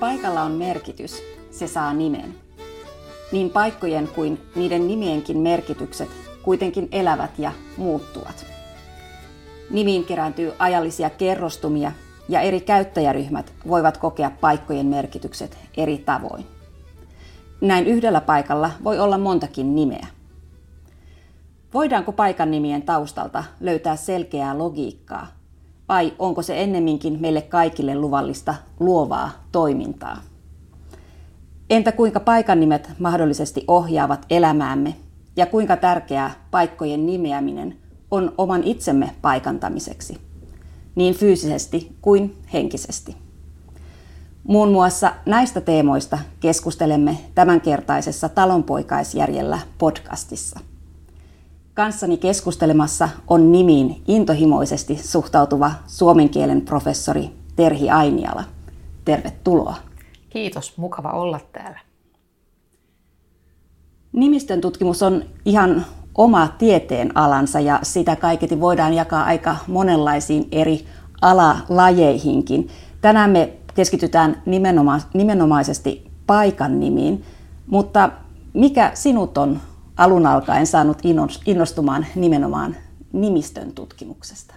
paikalla on merkitys, se saa nimen. Niin paikkojen kuin niiden nimienkin merkitykset kuitenkin elävät ja muuttuvat. Nimiin kerääntyy ajallisia kerrostumia ja eri käyttäjäryhmät voivat kokea paikkojen merkitykset eri tavoin. Näin yhdellä paikalla voi olla montakin nimeä. Voidaanko paikan nimien taustalta löytää selkeää logiikkaa, vai onko se ennemminkin meille kaikille luvallista luovaa toimintaa? Entä kuinka paikan nimet mahdollisesti ohjaavat elämäämme ja kuinka tärkeää paikkojen nimeäminen on oman itsemme paikantamiseksi, niin fyysisesti kuin henkisesti? Muun muassa näistä teemoista keskustelemme tämänkertaisessa Talonpoikaisjärjellä podcastissa. Kanssani keskustelemassa on nimiin intohimoisesti suhtautuva suomen kielen professori Terhi Ainiala. Tervetuloa. Kiitos, mukava olla täällä. Nimistön tutkimus on ihan oma tieteen alansa ja sitä kaiketi voidaan jakaa aika monenlaisiin eri alalajeihinkin. Tänään me keskitytään nimenoma- nimenomaisesti paikan nimiin, mutta mikä sinut on alun alkaen saanut innostumaan nimenomaan nimistön tutkimuksesta?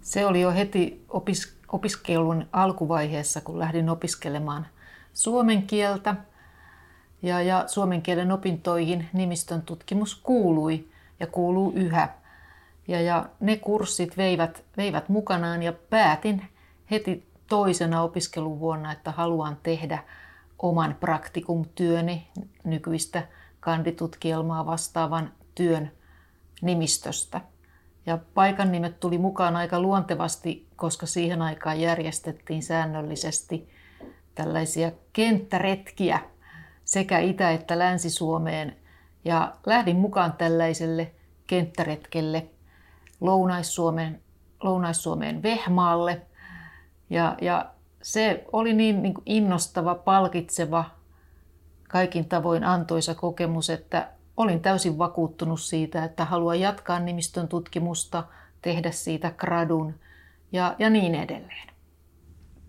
Se oli jo heti opis- opiskelun alkuvaiheessa, kun lähdin opiskelemaan suomen kieltä. Ja, ja suomen kielen opintoihin nimistön tutkimus kuului ja kuuluu yhä. Ja, ja ne kurssit veivät, veivät mukanaan ja päätin heti toisena opiskeluvuonna, että haluan tehdä oman praktikumtyöni nykyistä kanditutkielmaa vastaavan työn nimistöstä. Ja paikan nimet tuli mukaan aika luontevasti, koska siihen aikaan järjestettiin säännöllisesti tällaisia kenttäretkiä sekä Itä- että Länsi-Suomeen. Ja lähdin mukaan tällaiselle kenttäretkelle Lounais-Suomeen, Lounais-Suomeen Vehmaalle. Ja, ja se oli niin, niin innostava, palkitseva, kaikin tavoin antoisa kokemus, että olin täysin vakuuttunut siitä, että haluan jatkaa nimistön tutkimusta, tehdä siitä gradun ja, ja niin edelleen.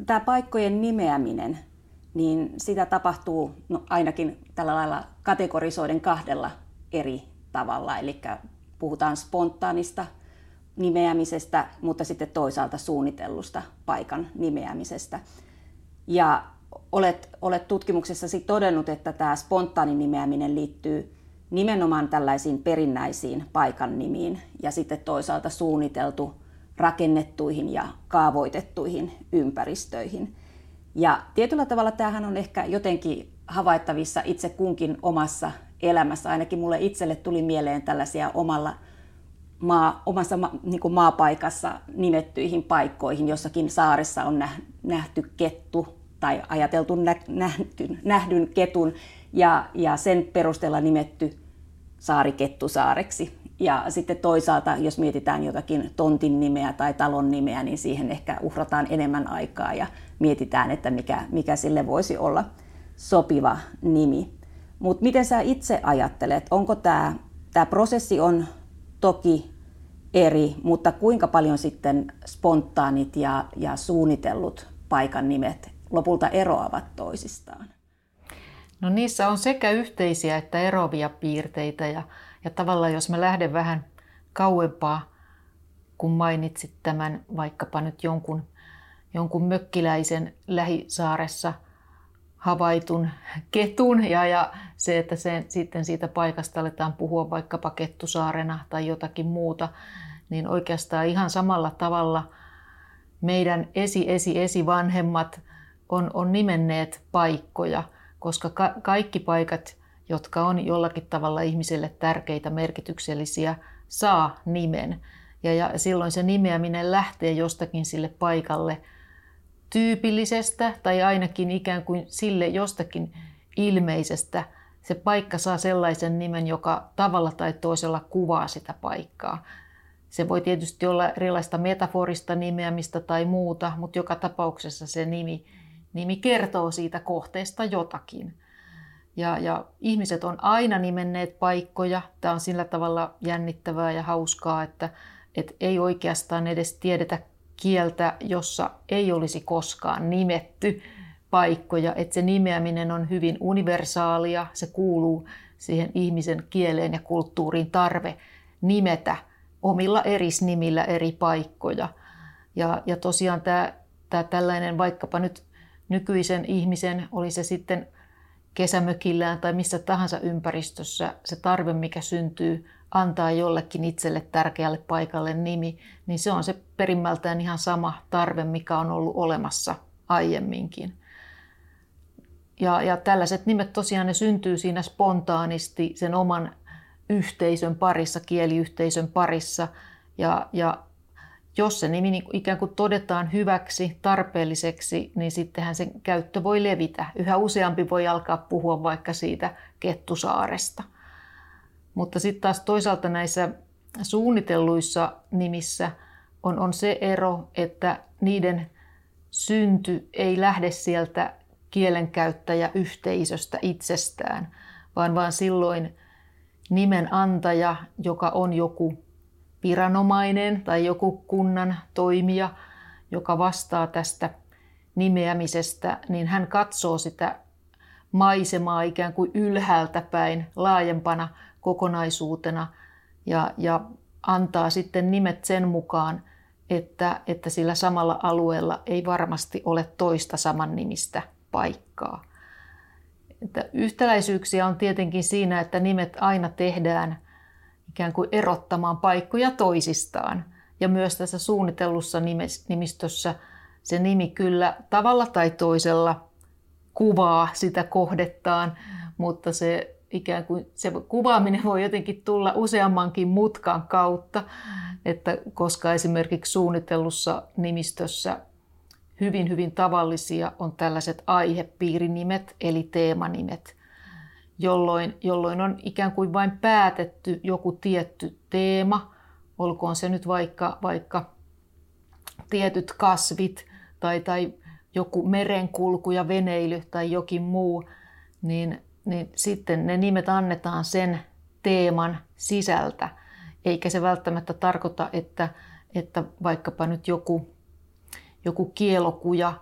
Tämä paikkojen nimeäminen, niin sitä tapahtuu no, ainakin tällä lailla kategorisoiden kahdella eri tavalla. Eli puhutaan spontaanista nimeämisestä, mutta sitten toisaalta suunnitellusta paikan nimeämisestä. Ja olet, olet tutkimuksessasi todennut, että tämä spontaani nimeäminen liittyy nimenomaan tällaisiin perinnäisiin paikan nimiin ja sitten toisaalta suunniteltu rakennettuihin ja kaavoitettuihin ympäristöihin. Ja tietyllä tavalla tämähän on ehkä jotenkin havaittavissa itse kunkin omassa elämässä. Ainakin mulle itselle tuli mieleen tällaisia omalla maa, omassa ma, niin kuin maapaikassa nimettyihin paikkoihin. Jossakin saaressa on nähty kettu tai ajateltu nä, nähdyn, ketun ja, ja sen perusteella nimetty saari Kettusaareksi. Ja sitten toisaalta, jos mietitään jotakin tontin nimeä tai talon nimeä, niin siihen ehkä uhrataan enemmän aikaa ja mietitään, että mikä, mikä sille voisi olla sopiva nimi. Mutta miten sä itse ajattelet, onko tämä, tämä prosessi on toki eri, mutta kuinka paljon sitten spontaanit ja, ja suunnitellut paikan nimet lopulta eroavat toisistaan? No niissä on sekä yhteisiä että eroavia piirteitä ja, ja tavallaan jos mä lähden vähän kauempaa, kun mainitsit tämän vaikkapa nyt jonkun, jonkun mökkiläisen lähisaaressa havaitun ketun ja, ja se, että se, sitten siitä paikasta aletaan puhua vaikkapa kettusaarena tai jotakin muuta, niin oikeastaan ihan samalla tavalla meidän esi-esi-esivanhemmat on, on nimenneet paikkoja – koska ka- kaikki paikat, jotka on jollakin tavalla ihmiselle tärkeitä, merkityksellisiä, saa nimen. Ja, ja silloin se nimeäminen lähtee jostakin sille paikalle tyypillisestä tai ainakin ikään kuin sille jostakin ilmeisestä. Se paikka saa sellaisen nimen, joka tavalla tai toisella kuvaa sitä paikkaa. Se voi tietysti olla erilaista metaforista nimeämistä tai muuta, mutta joka tapauksessa se nimi nimi kertoo siitä kohteesta jotakin. Ja, ja ihmiset on aina nimenneet paikkoja. Tämä on sillä tavalla jännittävää ja hauskaa, että, että ei oikeastaan edes tiedetä kieltä, jossa ei olisi koskaan nimetty paikkoja, että se nimeäminen on hyvin universaalia, se kuuluu siihen ihmisen kieleen ja kulttuuriin tarve nimetä omilla erisnimillä eri paikkoja. Ja, ja tosiaan tämä, tämä tällainen vaikkapa nyt nykyisen ihmisen, oli se sitten kesämökillään tai missä tahansa ympäristössä, se tarve, mikä syntyy antaa jollekin itselle tärkeälle paikalle nimi, niin se on se perimmältään ihan sama tarve, mikä on ollut olemassa aiemminkin. Ja, ja tällaiset nimet tosiaan ne syntyy siinä spontaanisti sen oman yhteisön parissa, kieliyhteisön parissa. Ja, ja jos se nimi niin ikään kuin todetaan hyväksi, tarpeelliseksi, niin sittenhän sen käyttö voi levitä. Yhä useampi voi alkaa puhua vaikka siitä Kettusaaresta. Mutta sitten taas toisaalta näissä suunnitelluissa nimissä on, on se ero, että niiden synty ei lähde sieltä kielenkäyttäjäyhteisöstä itsestään, vaan vaan silloin nimen antaja, joka on joku viranomainen tai joku kunnan toimija, joka vastaa tästä nimeämisestä, niin hän katsoo sitä maisemaa ikään kuin ylhäältä päin laajempana kokonaisuutena ja, ja antaa sitten nimet sen mukaan, että, että sillä samalla alueella ei varmasti ole toista saman nimistä paikkaa. Että yhtäläisyyksiä on tietenkin siinä, että nimet aina tehdään ikään kuin erottamaan paikkoja toisistaan. Ja myös tässä suunnitellussa nimistössä se nimi kyllä tavalla tai toisella kuvaa sitä kohdettaan, mutta se ikään kuin se kuvaaminen voi jotenkin tulla useammankin mutkan kautta, että koska esimerkiksi suunnitellussa nimistössä hyvin hyvin tavallisia on tällaiset aihepiirinimet eli teemanimet, jolloin, jolloin on ikään kuin vain päätetty joku tietty teema, olkoon se nyt vaikka, vaikka tietyt kasvit tai, tai joku merenkulku ja veneily tai jokin muu, niin, niin sitten ne nimet annetaan sen teeman sisältä. Eikä se välttämättä tarkoita, että, että vaikkapa nyt joku, joku kielokuja,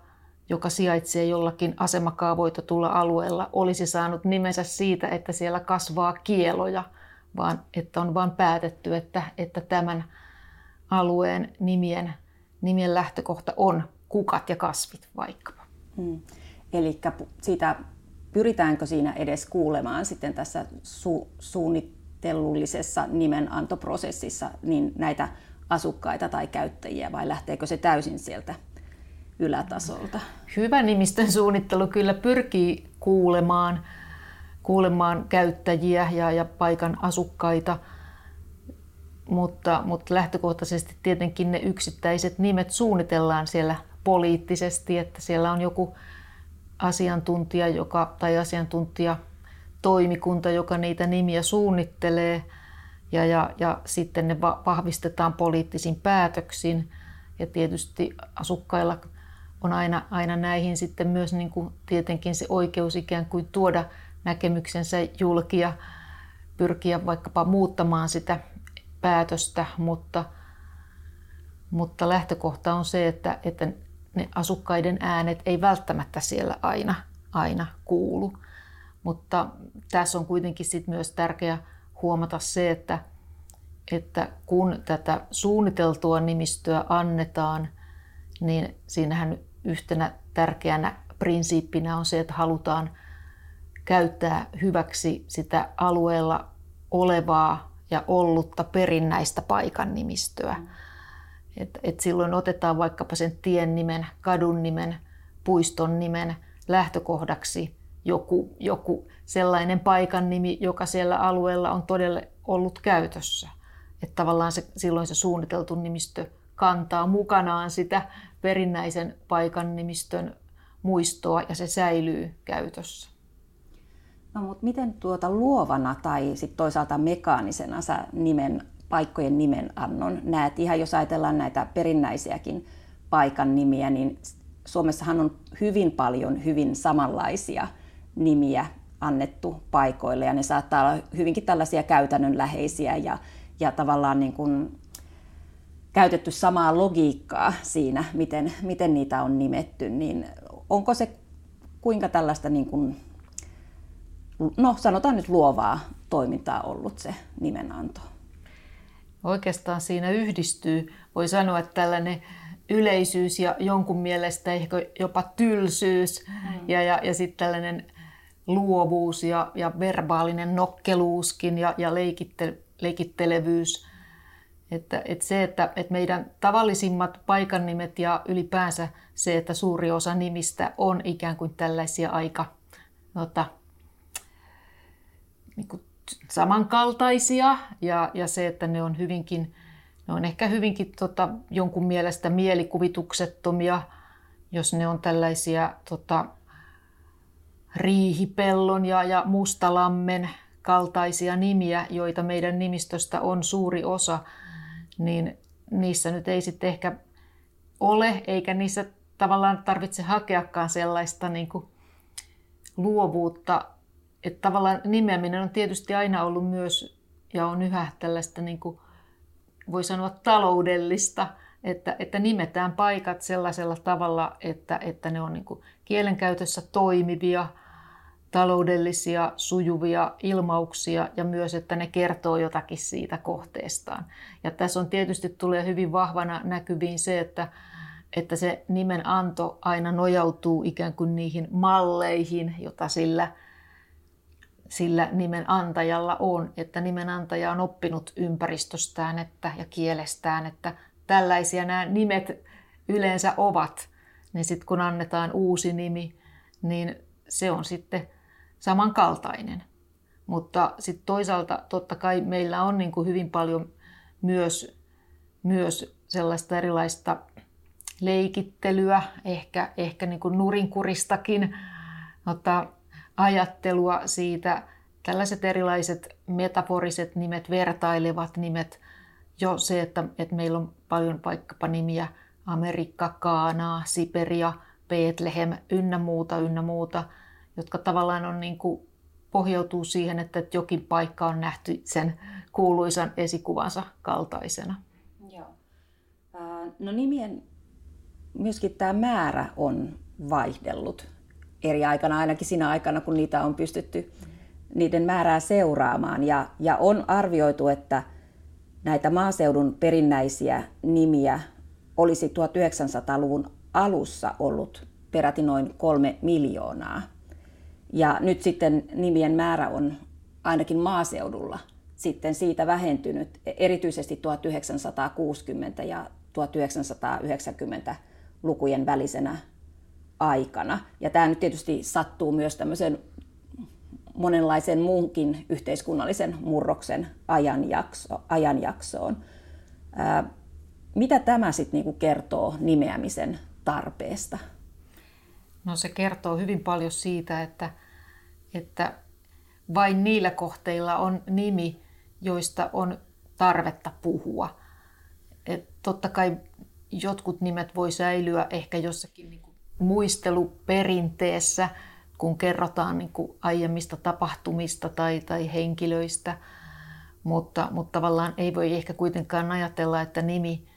joka sijaitsee jollakin asemakaavoitetulla alueella, olisi saanut nimensä siitä, että siellä kasvaa kieloja, vaan että on vain päätetty, että, että tämän alueen nimien, nimien lähtökohta on kukat ja kasvit vaikkapa. Hmm. Eli siitä pyritäänkö siinä edes kuulemaan sitten tässä su- suunnittelullisessa nimenantoprosessissa niin näitä asukkaita tai käyttäjiä vai lähteekö se täysin sieltä ylätasolta? Hyvä nimistön suunnittelu kyllä pyrkii kuulemaan, kuulemaan käyttäjiä ja, ja paikan asukkaita, mutta, mutta lähtökohtaisesti tietenkin ne yksittäiset nimet suunnitellaan siellä poliittisesti, että siellä on joku asiantuntija joka, tai asiantuntija toimikunta, joka niitä nimiä suunnittelee ja, ja, ja sitten ne vahvistetaan poliittisin päätöksin. Ja tietysti asukkailla on aina, aina näihin sitten myös niin kuin tietenkin se oikeus ikään kuin tuoda näkemyksensä julki ja pyrkiä vaikkapa muuttamaan sitä päätöstä, mutta, mutta lähtökohta on se, että, että ne asukkaiden äänet ei välttämättä siellä aina, aina kuulu. Mutta tässä on kuitenkin sit myös tärkeää huomata se, että, että kun tätä suunniteltua nimistöä annetaan, niin siinähän yhtenä tärkeänä prinsiippinä on se, että halutaan käyttää hyväksi sitä alueella olevaa ja ollutta perinnäistä paikan nimistöä. Mm. Et, et silloin otetaan vaikkapa sen tien nimen, kadun nimen, puiston nimen lähtökohdaksi joku, joku sellainen paikan nimi, joka siellä alueella on todella ollut käytössä. Että tavallaan se, silloin se suunniteltu nimistö kantaa mukanaan sitä perinnäisen paikan nimistön muistoa ja se säilyy käytössä. No, mutta miten tuota luovana tai sit toisaalta mekaanisena sä nimen, paikkojen nimenannon näet? Ihan jos ajatellaan näitä perinnäisiäkin paikan nimiä, niin Suomessahan on hyvin paljon hyvin samanlaisia nimiä annettu paikoille ja ne saattaa olla hyvinkin tällaisia käytännönläheisiä ja, ja tavallaan niin kuin käytetty samaa logiikkaa siinä, miten, miten niitä on nimetty, niin onko se kuinka tällaista, niin kuin, no sanotaan nyt luovaa toimintaa ollut se nimenanto? Oikeastaan siinä yhdistyy, voi sanoa, että tällainen yleisyys ja jonkun mielestä ehkä jopa tylsyys mm. ja, ja, ja sitten tällainen luovuus ja, ja verbaalinen nokkeluuskin ja, ja leikitte, leikittelevyys. Että, että se, että, että meidän tavallisimmat paikannimet ja ylipäänsä se, että suuri osa nimistä on ikään kuin tällaisia aika tota, niin kuin samankaltaisia. Ja, ja se, että ne on hyvinkin, ne on ehkä hyvinkin tota, jonkun mielestä mielikuvituksettomia, jos ne on tällaisia tota, riihipellon ja, ja mustalammen kaltaisia nimiä, joita meidän nimistöstä on suuri osa, niin niissä nyt ei sitten ehkä ole, eikä niissä tavallaan tarvitse hakeakaan sellaista niin kuin luovuutta. Että tavallaan nimeäminen on tietysti aina ollut myös ja on yhä tällaista, niin kuin, voi sanoa, taloudellista, että, että nimetään paikat sellaisella tavalla, että, että ne on niin kuin kielenkäytössä toimivia – taloudellisia, sujuvia ilmauksia ja myös, että ne kertoo jotakin siitä kohteestaan. Ja tässä on tietysti tulee hyvin vahvana näkyviin se, että, että se nimen anto aina nojautuu ikään kuin niihin malleihin, jota sillä, sillä nimen antajalla on. Että nimen antaja on oppinut ympäristöstään että, ja kielestään, että tällaisia nämä nimet yleensä ovat. Niin sitten kun annetaan uusi nimi, niin se on sitten samankaltainen. Mutta sitten toisaalta totta kai meillä on niin kuin hyvin paljon myös, myös sellaista erilaista leikittelyä, ehkä, ehkä niin kuin nurinkuristakin mutta ajattelua siitä. Tällaiset erilaiset metaforiset nimet, vertailevat nimet, jo se, että, että meillä on paljon vaikkapa nimiä Amerikka, Kaanaa, Siberia, Bethlehem, ynnä muuta, ynnä muuta – jotka tavallaan on niin kuin, pohjautuu siihen, että jokin paikka on nähty sen kuuluisan esikuvansa kaltaisena. Joo. No nimien myöskin tämä määrä on vaihdellut eri aikana, ainakin siinä aikana, kun niitä on pystytty niiden määrää seuraamaan. Ja, ja on arvioitu, että näitä maaseudun perinnäisiä nimiä olisi 1900-luvun alussa ollut peräti noin kolme miljoonaa. Ja nyt sitten nimien määrä on ainakin maaseudulla sitten siitä vähentynyt erityisesti 1960 ja 1990 lukujen välisenä aikana. Ja tämä nyt tietysti sattuu myös tämmöisen monenlaisen muunkin yhteiskunnallisen murroksen ajanjakso, ajanjaksoon. Ää, mitä tämä sitten niinku kertoo nimeämisen tarpeesta? No se kertoo hyvin paljon siitä, että että vain niillä kohteilla on nimi, joista on tarvetta puhua. Et totta kai jotkut nimet voi säilyä ehkä jossakin niin kuin muisteluperinteessä, kun kerrotaan niin kuin aiemmista tapahtumista tai, tai henkilöistä, mutta, mutta tavallaan ei voi ehkä kuitenkaan ajatella, että nimi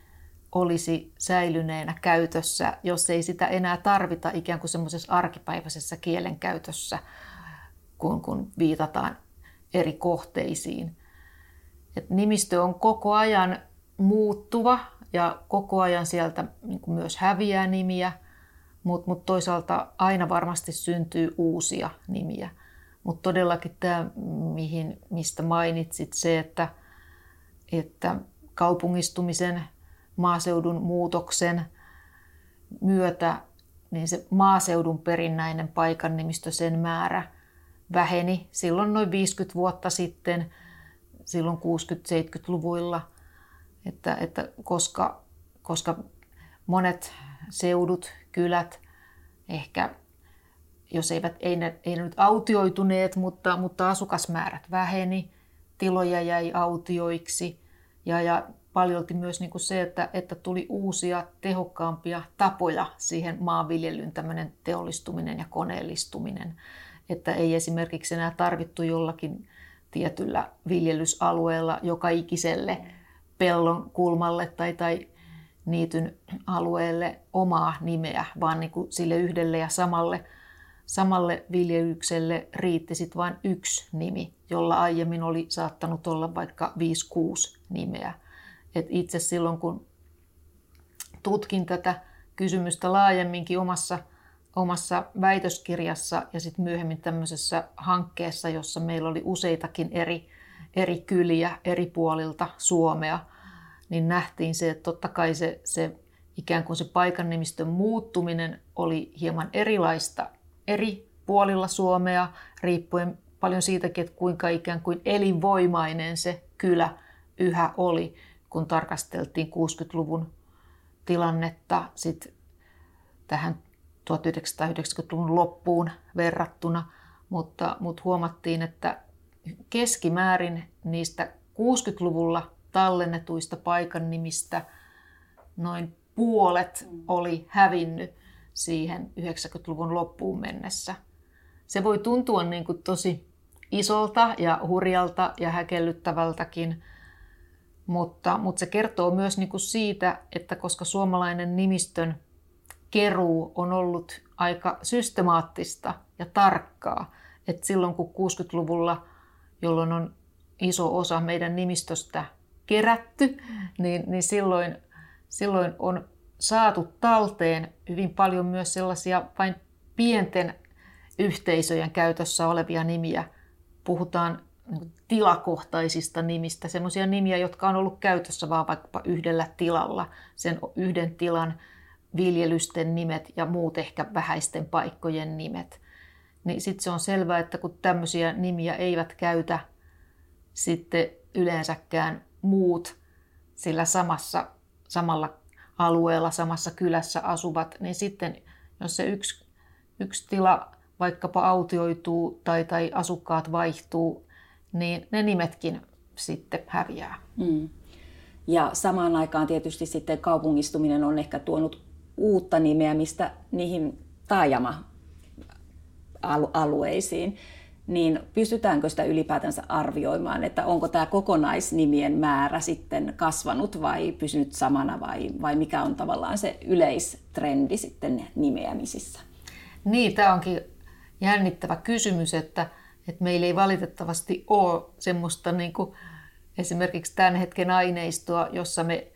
olisi säilyneenä käytössä, jos ei sitä enää tarvita ikään kuin semmoisessa arkipäiväisessä kielenkäytössä kun, kun viitataan eri kohteisiin. Et nimistö on koko ajan muuttuva ja koko ajan sieltä niin myös häviää nimiä, mutta mut toisaalta aina varmasti syntyy uusia nimiä. Mutta todellakin tämä, mihin, mistä mainitsit, se, että, että kaupungistumisen, maaseudun muutoksen myötä niin se maaseudun perinnäinen paikan nimistö, sen määrä – väheni silloin noin 50 vuotta sitten, silloin 60-70-luvuilla, että, että koska, koska monet seudut, kylät ehkä, jos eivät, ei ne, ei ne nyt autioituneet, mutta, mutta asukasmäärät väheni, tiloja jäi autioiksi ja, ja paljolti myös niin kuin se, että, että tuli uusia tehokkaampia tapoja siihen maanviljelyyn, tämmöinen teollistuminen ja koneellistuminen että ei esimerkiksi enää tarvittu jollakin tietyllä viljelysalueella joka ikiselle pellon kulmalle tai, tai niityn alueelle omaa nimeä, vaan niin kuin sille yhdelle ja samalle samalle viljelykselle riitti sit vain yksi nimi, jolla aiemmin oli saattanut olla vaikka 5-6 nimeä. Et itse silloin, kun tutkin tätä kysymystä laajemminkin omassa, omassa väitöskirjassa ja sitten myöhemmin tämmöisessä hankkeessa, jossa meillä oli useitakin eri, eri kyliä eri puolilta Suomea, niin nähtiin se, että totta kai se, se ikään kuin se paikannimistön muuttuminen oli hieman erilaista eri puolilla Suomea, riippuen paljon siitäkin, että kuinka ikään kuin elinvoimainen se kylä yhä oli, kun tarkasteltiin 60-luvun tilannetta sit tähän 1990-luvun loppuun verrattuna, mutta, mutta huomattiin, että keskimäärin niistä 60-luvulla tallennetuista paikan nimistä noin puolet oli hävinnyt siihen 90-luvun loppuun mennessä. Se voi tuntua niin kuin tosi isolta ja hurjalta ja häkellyttävältäkin, mutta, mutta se kertoo myös niin kuin siitä, että koska suomalainen nimistön keruu on ollut aika systemaattista ja tarkkaa, että silloin kun 60-luvulla, jolloin on iso osa meidän nimistöstä kerätty, niin, niin silloin, silloin on saatu talteen hyvin paljon myös sellaisia vain pienten yhteisöjen käytössä olevia nimiä. Puhutaan niin tilakohtaisista nimistä, sellaisia nimiä, jotka on ollut käytössä vain vaikka yhdellä tilalla, sen yhden tilan viljelysten nimet ja muut ehkä vähäisten paikkojen nimet. Niin sitten se on selvää, että kun tämmöisiä nimiä eivät käytä sitten yleensäkään muut sillä samassa, samalla alueella, samassa kylässä asuvat, niin sitten jos se yksi, yksi tila vaikkapa autioituu tai, tai asukkaat vaihtuu, niin ne nimetkin sitten häviää. Mm. Ja samaan aikaan tietysti sitten kaupungistuminen on ehkä tuonut uutta nimeämistä niihin taajama-alueisiin niin pystytäänkö sitä ylipäätänsä arvioimaan, että onko tämä kokonaisnimien määrä sitten kasvanut vai pysynyt samana vai, vai mikä on tavallaan se yleistrendi sitten nimeämisissä? Niin, tämä onkin jännittävä kysymys, että, että meillä ei valitettavasti ole semmoista niin kuin esimerkiksi tämän hetken aineistoa, jossa me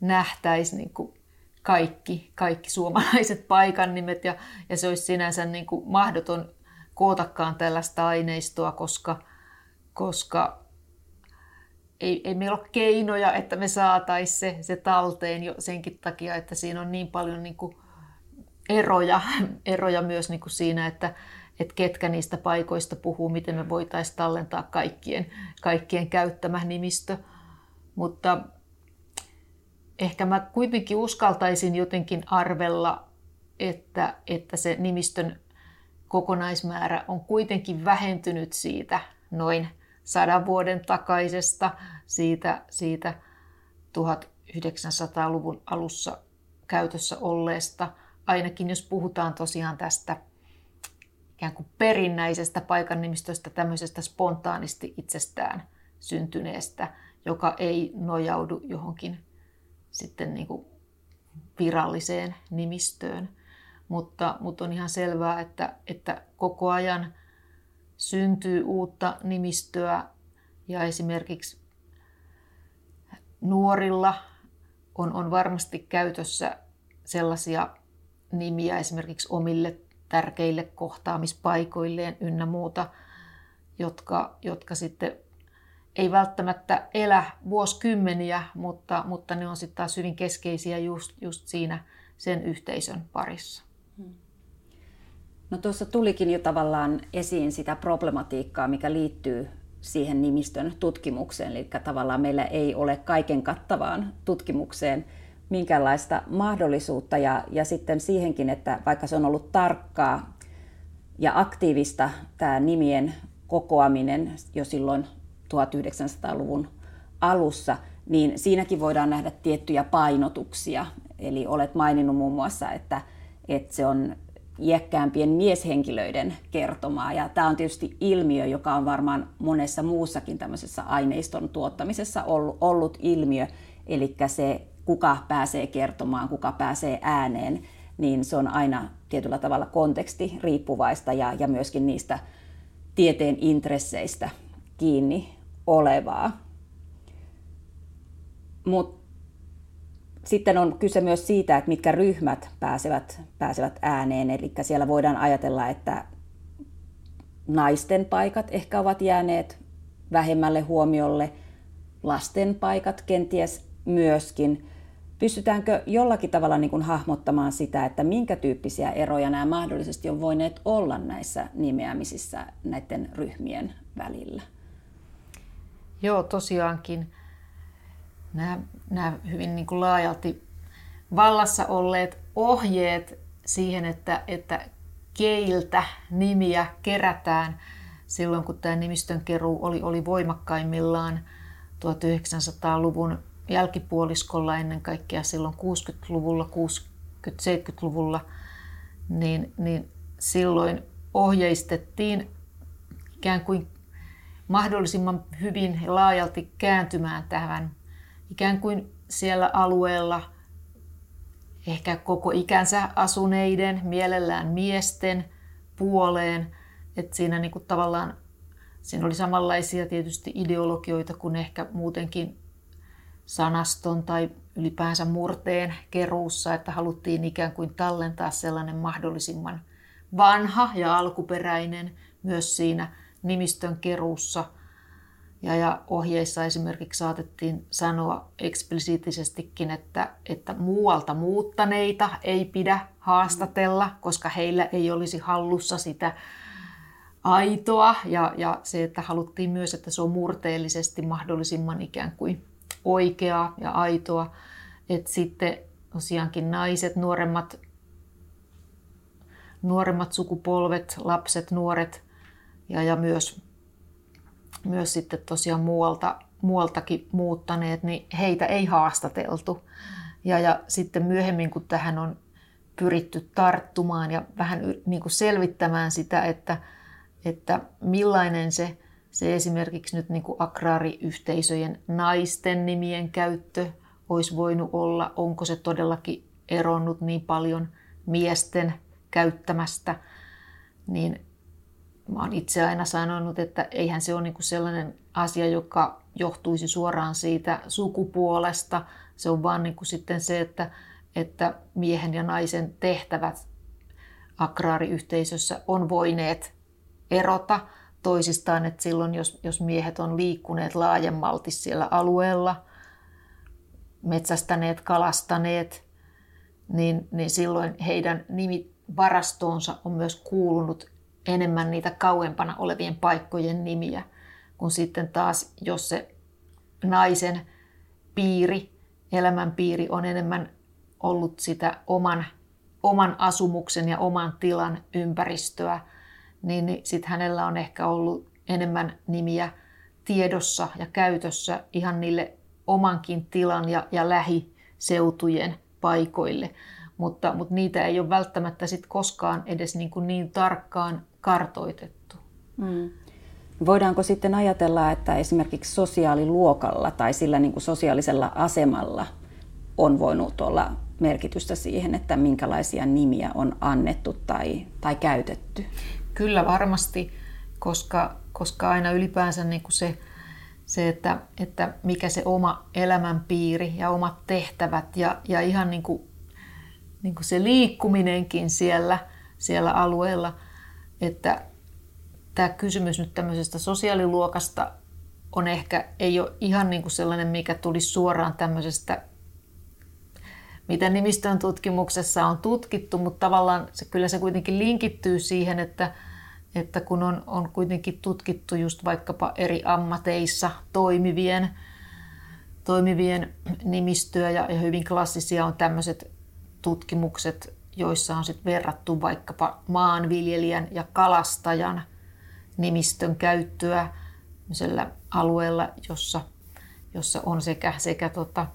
nähtäisiin niin kuin kaikki, kaikki suomalaiset paikan nimet ja, ja se olisi sinänsä niin kuin mahdoton kootakaan tällaista aineistoa, koska, koska ei, ei meillä ole keinoja, että me saataisiin se, se talteen jo senkin takia, että siinä on niin paljon niin kuin eroja, eroja myös niin kuin siinä, että, että ketkä niistä paikoista puhuu, miten me voitaisiin tallentaa kaikkien, kaikkien käyttämä nimistö. Mutta ehkä mä kuitenkin uskaltaisin jotenkin arvella, että, että se nimistön kokonaismäärä on kuitenkin vähentynyt siitä noin sadan vuoden takaisesta, siitä, siitä 1900-luvun alussa käytössä olleesta, ainakin jos puhutaan tosiaan tästä ikään kuin perinnäisestä paikannimistöstä, tämmöisestä spontaanisti itsestään syntyneestä, joka ei nojaudu johonkin sitten niin kuin viralliseen nimistöön. Mutta, mutta on ihan selvää, että, että koko ajan syntyy uutta nimistöä ja esimerkiksi nuorilla on, on varmasti käytössä sellaisia nimiä esimerkiksi omille tärkeille kohtaamispaikoilleen ynnä muuta, jotka, jotka sitten ei välttämättä elä vuosikymmeniä, mutta, mutta ne on sitten taas hyvin keskeisiä just, just siinä sen yhteisön parissa. No tuossa tulikin jo tavallaan esiin sitä problematiikkaa, mikä liittyy siihen nimistön tutkimukseen. Eli tavallaan meillä ei ole kaiken kattavaan tutkimukseen minkäänlaista mahdollisuutta ja, ja sitten siihenkin, että vaikka se on ollut tarkkaa ja aktiivista tämä nimien kokoaminen jo silloin 1900-luvun alussa, niin siinäkin voidaan nähdä tiettyjä painotuksia. Eli olet maininnut muun muassa, että, että se on iäkkäämpien mieshenkilöiden kertomaa. Ja tämä on tietysti ilmiö, joka on varmaan monessa muussakin tämmöisessä aineiston tuottamisessa ollut, ollut ilmiö. Eli se, kuka pääsee kertomaan, kuka pääsee ääneen, niin se on aina tietyllä tavalla konteksti riippuvaista ja, ja myöskin niistä tieteen intresseistä kiinni olevaa. Mutta sitten on kyse myös siitä, että mitkä ryhmät pääsevät, pääsevät ääneen. Eli siellä voidaan ajatella, että naisten paikat ehkä ovat jääneet vähemmälle huomiolle, lasten paikat kenties myöskin. Pystytäänkö jollakin tavalla niin kuin hahmottamaan sitä, että minkä tyyppisiä eroja nämä mahdollisesti on voineet olla näissä nimeämisissä näiden ryhmien välillä? Joo, tosiaankin nämä, nämä hyvin niin kuin laajalti vallassa olleet ohjeet siihen, että, että keiltä nimiä kerätään silloin, kun tämä nimistön keruu oli, oli voimakkaimmillaan 1900-luvun jälkipuoliskolla ennen kaikkea silloin 60-luvulla, 60-70-luvulla, niin, niin silloin ohjeistettiin ikään kuin mahdollisimman hyvin ja laajalti kääntymään tähän ikään kuin siellä alueella ehkä koko ikänsä asuneiden, mielellään miesten puoleen. Että siinä niin kuin tavallaan siinä oli samanlaisia tietysti ideologioita kuin ehkä muutenkin sanaston tai ylipäänsä murteen keruussa, että haluttiin ikään kuin tallentaa sellainen mahdollisimman vanha ja alkuperäinen myös siinä nimistön keruussa – ja, ja ohjeissa esimerkiksi saatettiin sanoa eksplisiittisestikin, että, että muualta muuttaneita ei pidä haastatella, koska heillä ei olisi hallussa sitä aitoa. Ja, ja se, että haluttiin myös, että se on murteellisesti mahdollisimman ikään kuin oikeaa ja aitoa. Että sitten tosiaankin naiset, nuoremmat, nuoremmat sukupolvet, lapset, nuoret ja, ja myös myös sitten tosiaan muualta, muualtakin muuttaneet, niin heitä ei haastateltu. Ja, ja sitten myöhemmin, kun tähän on pyritty tarttumaan ja vähän niin kuin selvittämään sitä, että, että millainen se, se esimerkiksi nyt niin kuin agraariyhteisöjen naisten nimien käyttö olisi voinut olla, onko se todellakin eronnut niin paljon miesten käyttämästä, niin mä oon itse aina sanonut, että eihän se ole niin sellainen asia, joka johtuisi suoraan siitä sukupuolesta. Se on vaan niin kuin sitten se, että, että miehen ja naisen tehtävät agraariyhteisössä on voineet erota toisistaan, että silloin jos, jos miehet on liikkuneet laajemmalti siellä alueella, metsästäneet, kalastaneet, niin, niin silloin heidän nimivarastoonsa on myös kuulunut enemmän niitä kauempana olevien paikkojen nimiä, kun sitten taas, jos se naisen piiri, elämänpiiri on enemmän ollut sitä oman, oman asumuksen ja oman tilan ympäristöä, niin, niin sitten hänellä on ehkä ollut enemmän nimiä tiedossa ja käytössä ihan niille omankin tilan ja, ja lähiseutujen paikoille. Mutta, mutta niitä ei ole välttämättä sit koskaan edes niin, kuin niin tarkkaan kartoitettu. Mm. Voidaanko sitten ajatella, että esimerkiksi sosiaaliluokalla tai sillä niin kuin sosiaalisella asemalla on voinut olla merkitystä siihen, että minkälaisia nimiä on annettu tai, tai käytetty? Kyllä varmasti, koska, koska aina ylipäänsä niin kuin se, se että, että mikä se oma elämänpiiri ja omat tehtävät ja, ja ihan niin kuin, niin kuin se liikkuminenkin siellä, siellä alueella – että tämä kysymys nyt tämmöisestä sosiaaliluokasta on ehkä, ei ole ihan niin kuin sellainen, mikä tulisi suoraan tämmöisestä, mitä nimistön tutkimuksessa on tutkittu, mutta tavallaan se, kyllä se kuitenkin linkittyy siihen, että, että kun on, on kuitenkin tutkittu just vaikkapa eri ammateissa toimivien, toimivien nimistöä ja, ja hyvin klassisia on tämmöiset tutkimukset joissa on sitten verrattu vaikkapa maanviljelijän ja kalastajan nimistön käyttöä alueella, jossa, jossa on sekä, sekä tota,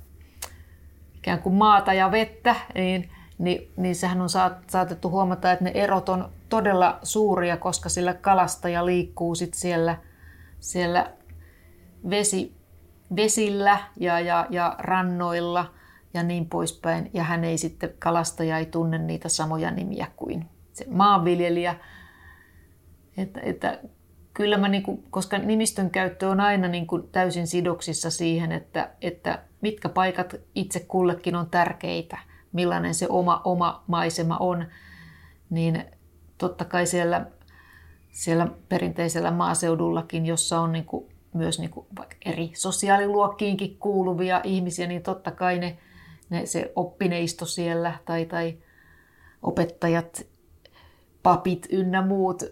ikään kuin maata ja vettä, niin, niin, niin sehän on saatettu huomata, että ne erot on todella suuria, koska sillä kalastaja liikkuu sit siellä, siellä vesi, vesillä ja, ja, ja rannoilla ja niin poispäin. Ja hän ei sitten, kalastaja ei tunne niitä samoja nimiä kuin se maanviljelijä. Että, että kyllä mä, niin kuin, koska nimistön käyttö on aina niin kuin täysin sidoksissa siihen, että, että mitkä paikat itse kullekin on tärkeitä, millainen se oma, oma maisema on, niin totta kai siellä, siellä perinteisellä maaseudullakin, jossa on niin kuin myös niin kuin eri sosiaaliluokkiinkin kuuluvia ihmisiä, niin totta kai ne, ne, se oppineisto siellä tai, tai opettajat, papit ynnä muut,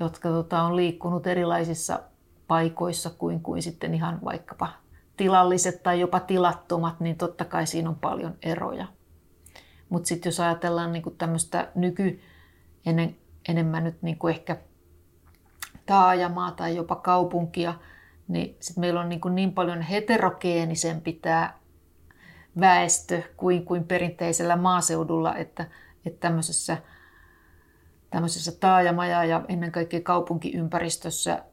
jotka tota, on liikkunut erilaisissa paikoissa kuin, kuin sitten ihan vaikkapa tilalliset tai jopa tilattomat, niin totta kai siinä on paljon eroja. Mutta sitten jos ajatellaan niin tämmöistä nyky, ennen, enemmän nyt niin kuin ehkä taajamaa tai jopa kaupunkia, niin sit meillä on niin, kuin niin paljon heterogeenisempi tämä väestö kuin, kuin perinteisellä maaseudulla, että, että tämmöisessä, tämmöisessä taajama- ja ennen kaikkea kaupunkiympäristössä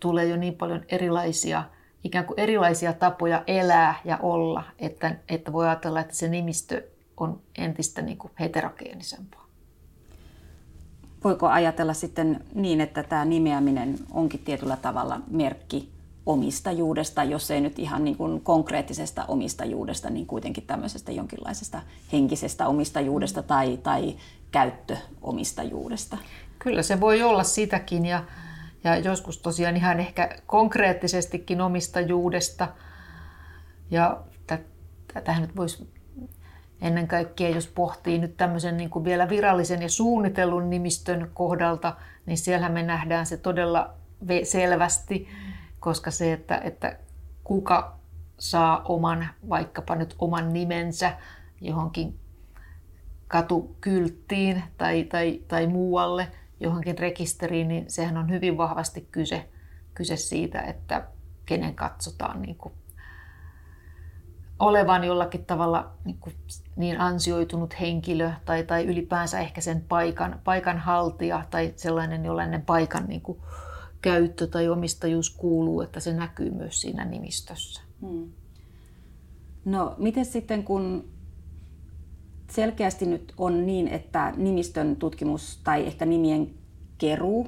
tulee jo niin paljon erilaisia, ikään kuin erilaisia tapoja elää ja olla, että, että voi ajatella, että se nimistö on entistä niin kuin heterogeenisempaa. Voiko ajatella sitten niin, että tämä nimeäminen onkin tietyllä tavalla merkki omistajuudesta, jos ei nyt ihan niin kuin konkreettisesta omistajuudesta, niin kuitenkin tämmöisestä jonkinlaisesta henkisestä omistajuudesta tai, tai käyttöomistajuudesta? Kyllä se voi olla sitäkin ja, ja joskus tosiaan ihan ehkä konkreettisestikin omistajuudesta. Ja tätähän nyt voisi ennen kaikkea, jos pohtii nyt tämmöisen niin kuin vielä virallisen ja suunnitellun nimistön kohdalta, niin siellä me nähdään se todella selvästi, koska se, että, että kuka saa oman, vaikkapa nyt oman nimensä johonkin katukylttiin tai, tai, tai muualle, johonkin rekisteriin, niin sehän on hyvin vahvasti kyse, kyse siitä, että kenen katsotaan niin kuin olevan jollakin tavalla niin, kuin niin ansioitunut henkilö tai, tai ylipäänsä ehkä sen paikan, paikan haltija tai sellainen, jollainen paikan niin kuin, käyttö tai omistajuus kuuluu, että se näkyy myös siinä nimistössä. Hmm. No miten sitten kun selkeästi nyt on niin, että nimistön tutkimus tai ehkä nimien keruu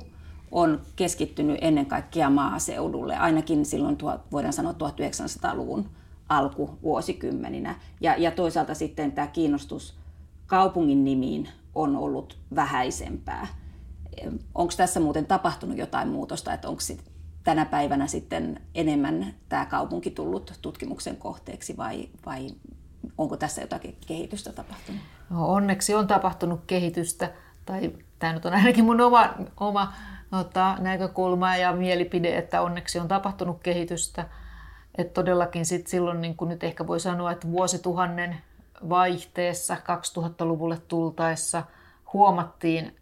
on keskittynyt ennen kaikkea maaseudulle, ainakin silloin voidaan sanoa 1900-luvun alkuvuosikymmeninä. Ja, ja toisaalta sitten tämä kiinnostus kaupungin nimiin on ollut vähäisempää. Onko tässä muuten tapahtunut jotain muutosta, että onko tänä päivänä sitten enemmän tämä kaupunki tullut tutkimuksen kohteeksi vai, vai onko tässä jotakin kehitystä tapahtunut? No, onneksi on tapahtunut kehitystä, tai tämä nyt on ainakin mun oma, oma ota, näkökulma ja mielipide, että onneksi on tapahtunut kehitystä – että todellakin sit silloin niin kuin nyt ehkä voi sanoa, että vuosituhannen vaihteessa 2000-luvulle tultaessa huomattiin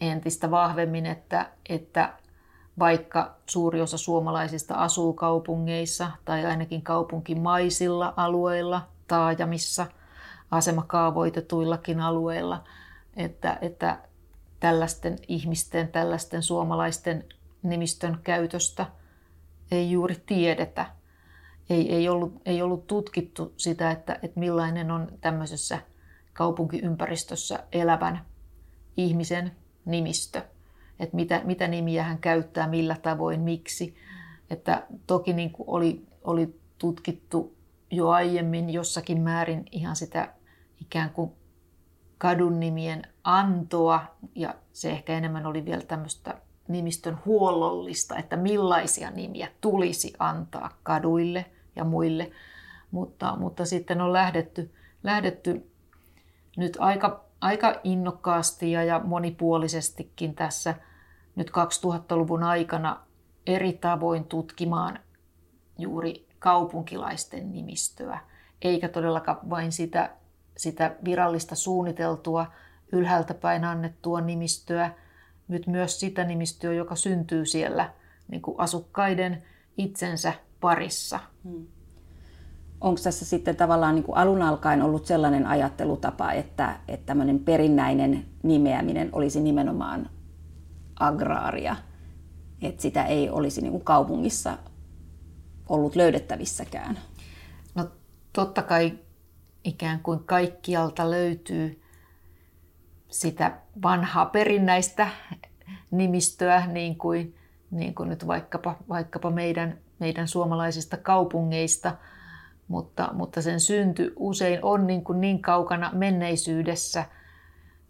entistä vahvemmin, että, että vaikka suuri osa suomalaisista asuu kaupungeissa tai ainakin kaupunkimaisilla alueilla, taajamissa, asemakaavoitetuillakin alueilla, että, että tällaisten ihmisten, tällaisten suomalaisten nimistön käytöstä – ei juuri tiedetä. Ei, ei, ollut, ei ollut tutkittu sitä, että, että millainen on tämmöisessä kaupunkiympäristössä elävän ihmisen nimistö. Että mitä, mitä nimiä hän käyttää, millä tavoin, miksi. Että toki niin kuin oli, oli tutkittu jo aiemmin jossakin määrin ihan sitä ikään kuin kadun nimien antoa, ja se ehkä enemmän oli vielä tämmöistä nimistön huollollista, että millaisia nimiä tulisi antaa kaduille ja muille. Mutta, mutta sitten on lähdetty, lähdetty nyt aika, aika innokkaasti ja, ja monipuolisestikin tässä nyt 2000-luvun aikana eri tavoin tutkimaan juuri kaupunkilaisten nimistöä, eikä todellakaan vain sitä, sitä virallista suunniteltua ylhäältä päin annettua nimistöä, nyt myös sitä nimistöä, joka syntyy siellä niin kuin asukkaiden itsensä parissa. Hmm. Onko tässä sitten tavallaan niin kuin alun alkaen ollut sellainen ajattelutapa, että, että tämmöinen perinnäinen nimeäminen olisi nimenomaan agraaria, että sitä ei olisi niin kuin kaupungissa ollut löydettävissäkään? No totta kai ikään kuin kaikkialta löytyy sitä vanhaa perinnäistä nimistöä, niin kuin, niin kuin nyt vaikkapa, vaikkapa meidän, meidän suomalaisista kaupungeista, mutta, mutta sen synty usein on niin, kuin niin kaukana menneisyydessä,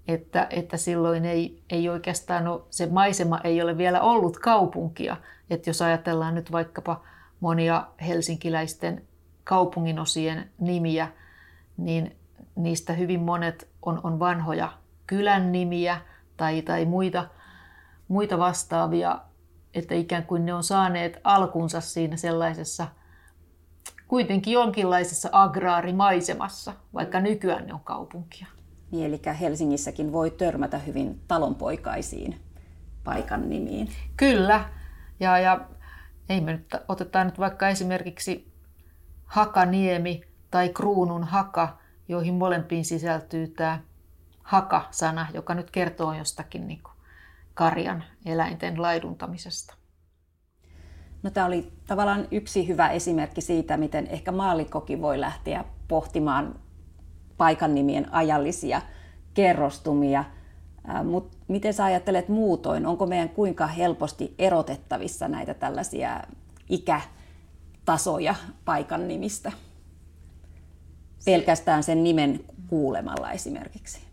että, että silloin ei, ei oikeastaan ole, se maisema ei ole vielä ollut kaupunkia. Että jos ajatellaan nyt vaikkapa monia helsinkiläisten kaupunginosien nimiä, niin niistä hyvin monet on, on vanhoja kylän nimiä tai, tai muita, muita vastaavia, että ikään kuin ne on saaneet alkunsa siinä sellaisessa kuitenkin jonkinlaisessa agraarimaisemassa, vaikka nykyään ne on kaupunkia. Niin, eli Helsingissäkin voi törmätä hyvin talonpoikaisiin paikan nimiin. Kyllä, ja, ja ei me nyt, otetaan nyt vaikka esimerkiksi Hakaniemi tai Kruunun Haka, joihin molempiin sisältyy tämä haka-sana, joka nyt kertoo jostakin niin kuin karjan eläinten laiduntamisesta. No, tämä oli tavallaan yksi hyvä esimerkki siitä, miten ehkä maallikkokin voi lähteä pohtimaan paikan nimien ajallisia kerrostumia. Mutta miten sä ajattelet muutoin? Onko meidän kuinka helposti erotettavissa näitä tällaisia ikätasoja paikan nimistä? Pelkästään sen nimen kuulemalla esimerkiksi.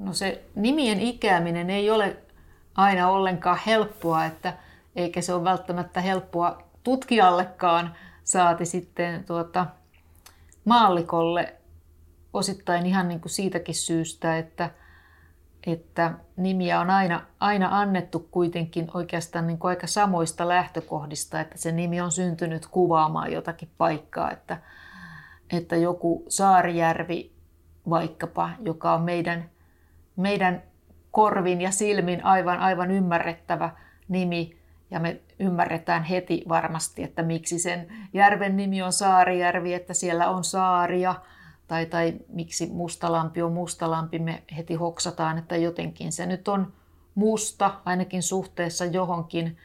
No se nimien ikääminen ei ole aina ollenkaan helppoa, että eikä se ole välttämättä helppoa tutkijallekaan, saati sitten tuota, maallikolle osittain ihan niin kuin siitäkin syystä, että, että nimiä on aina, aina annettu kuitenkin oikeastaan niin kuin aika samoista lähtökohdista, että se nimi on syntynyt kuvaamaan jotakin paikkaa, että, että joku Saarijärvi vaikkapa, joka on meidän, meidän korvin ja silmin aivan, aivan ymmärrettävä nimi, ja me ymmärretään heti varmasti, että miksi sen järven nimi on Saarijärvi, että siellä on saaria, tai, tai miksi Mustalampi on Mustalampi, me heti hoksataan, että jotenkin se nyt on musta, ainakin suhteessa johonkin.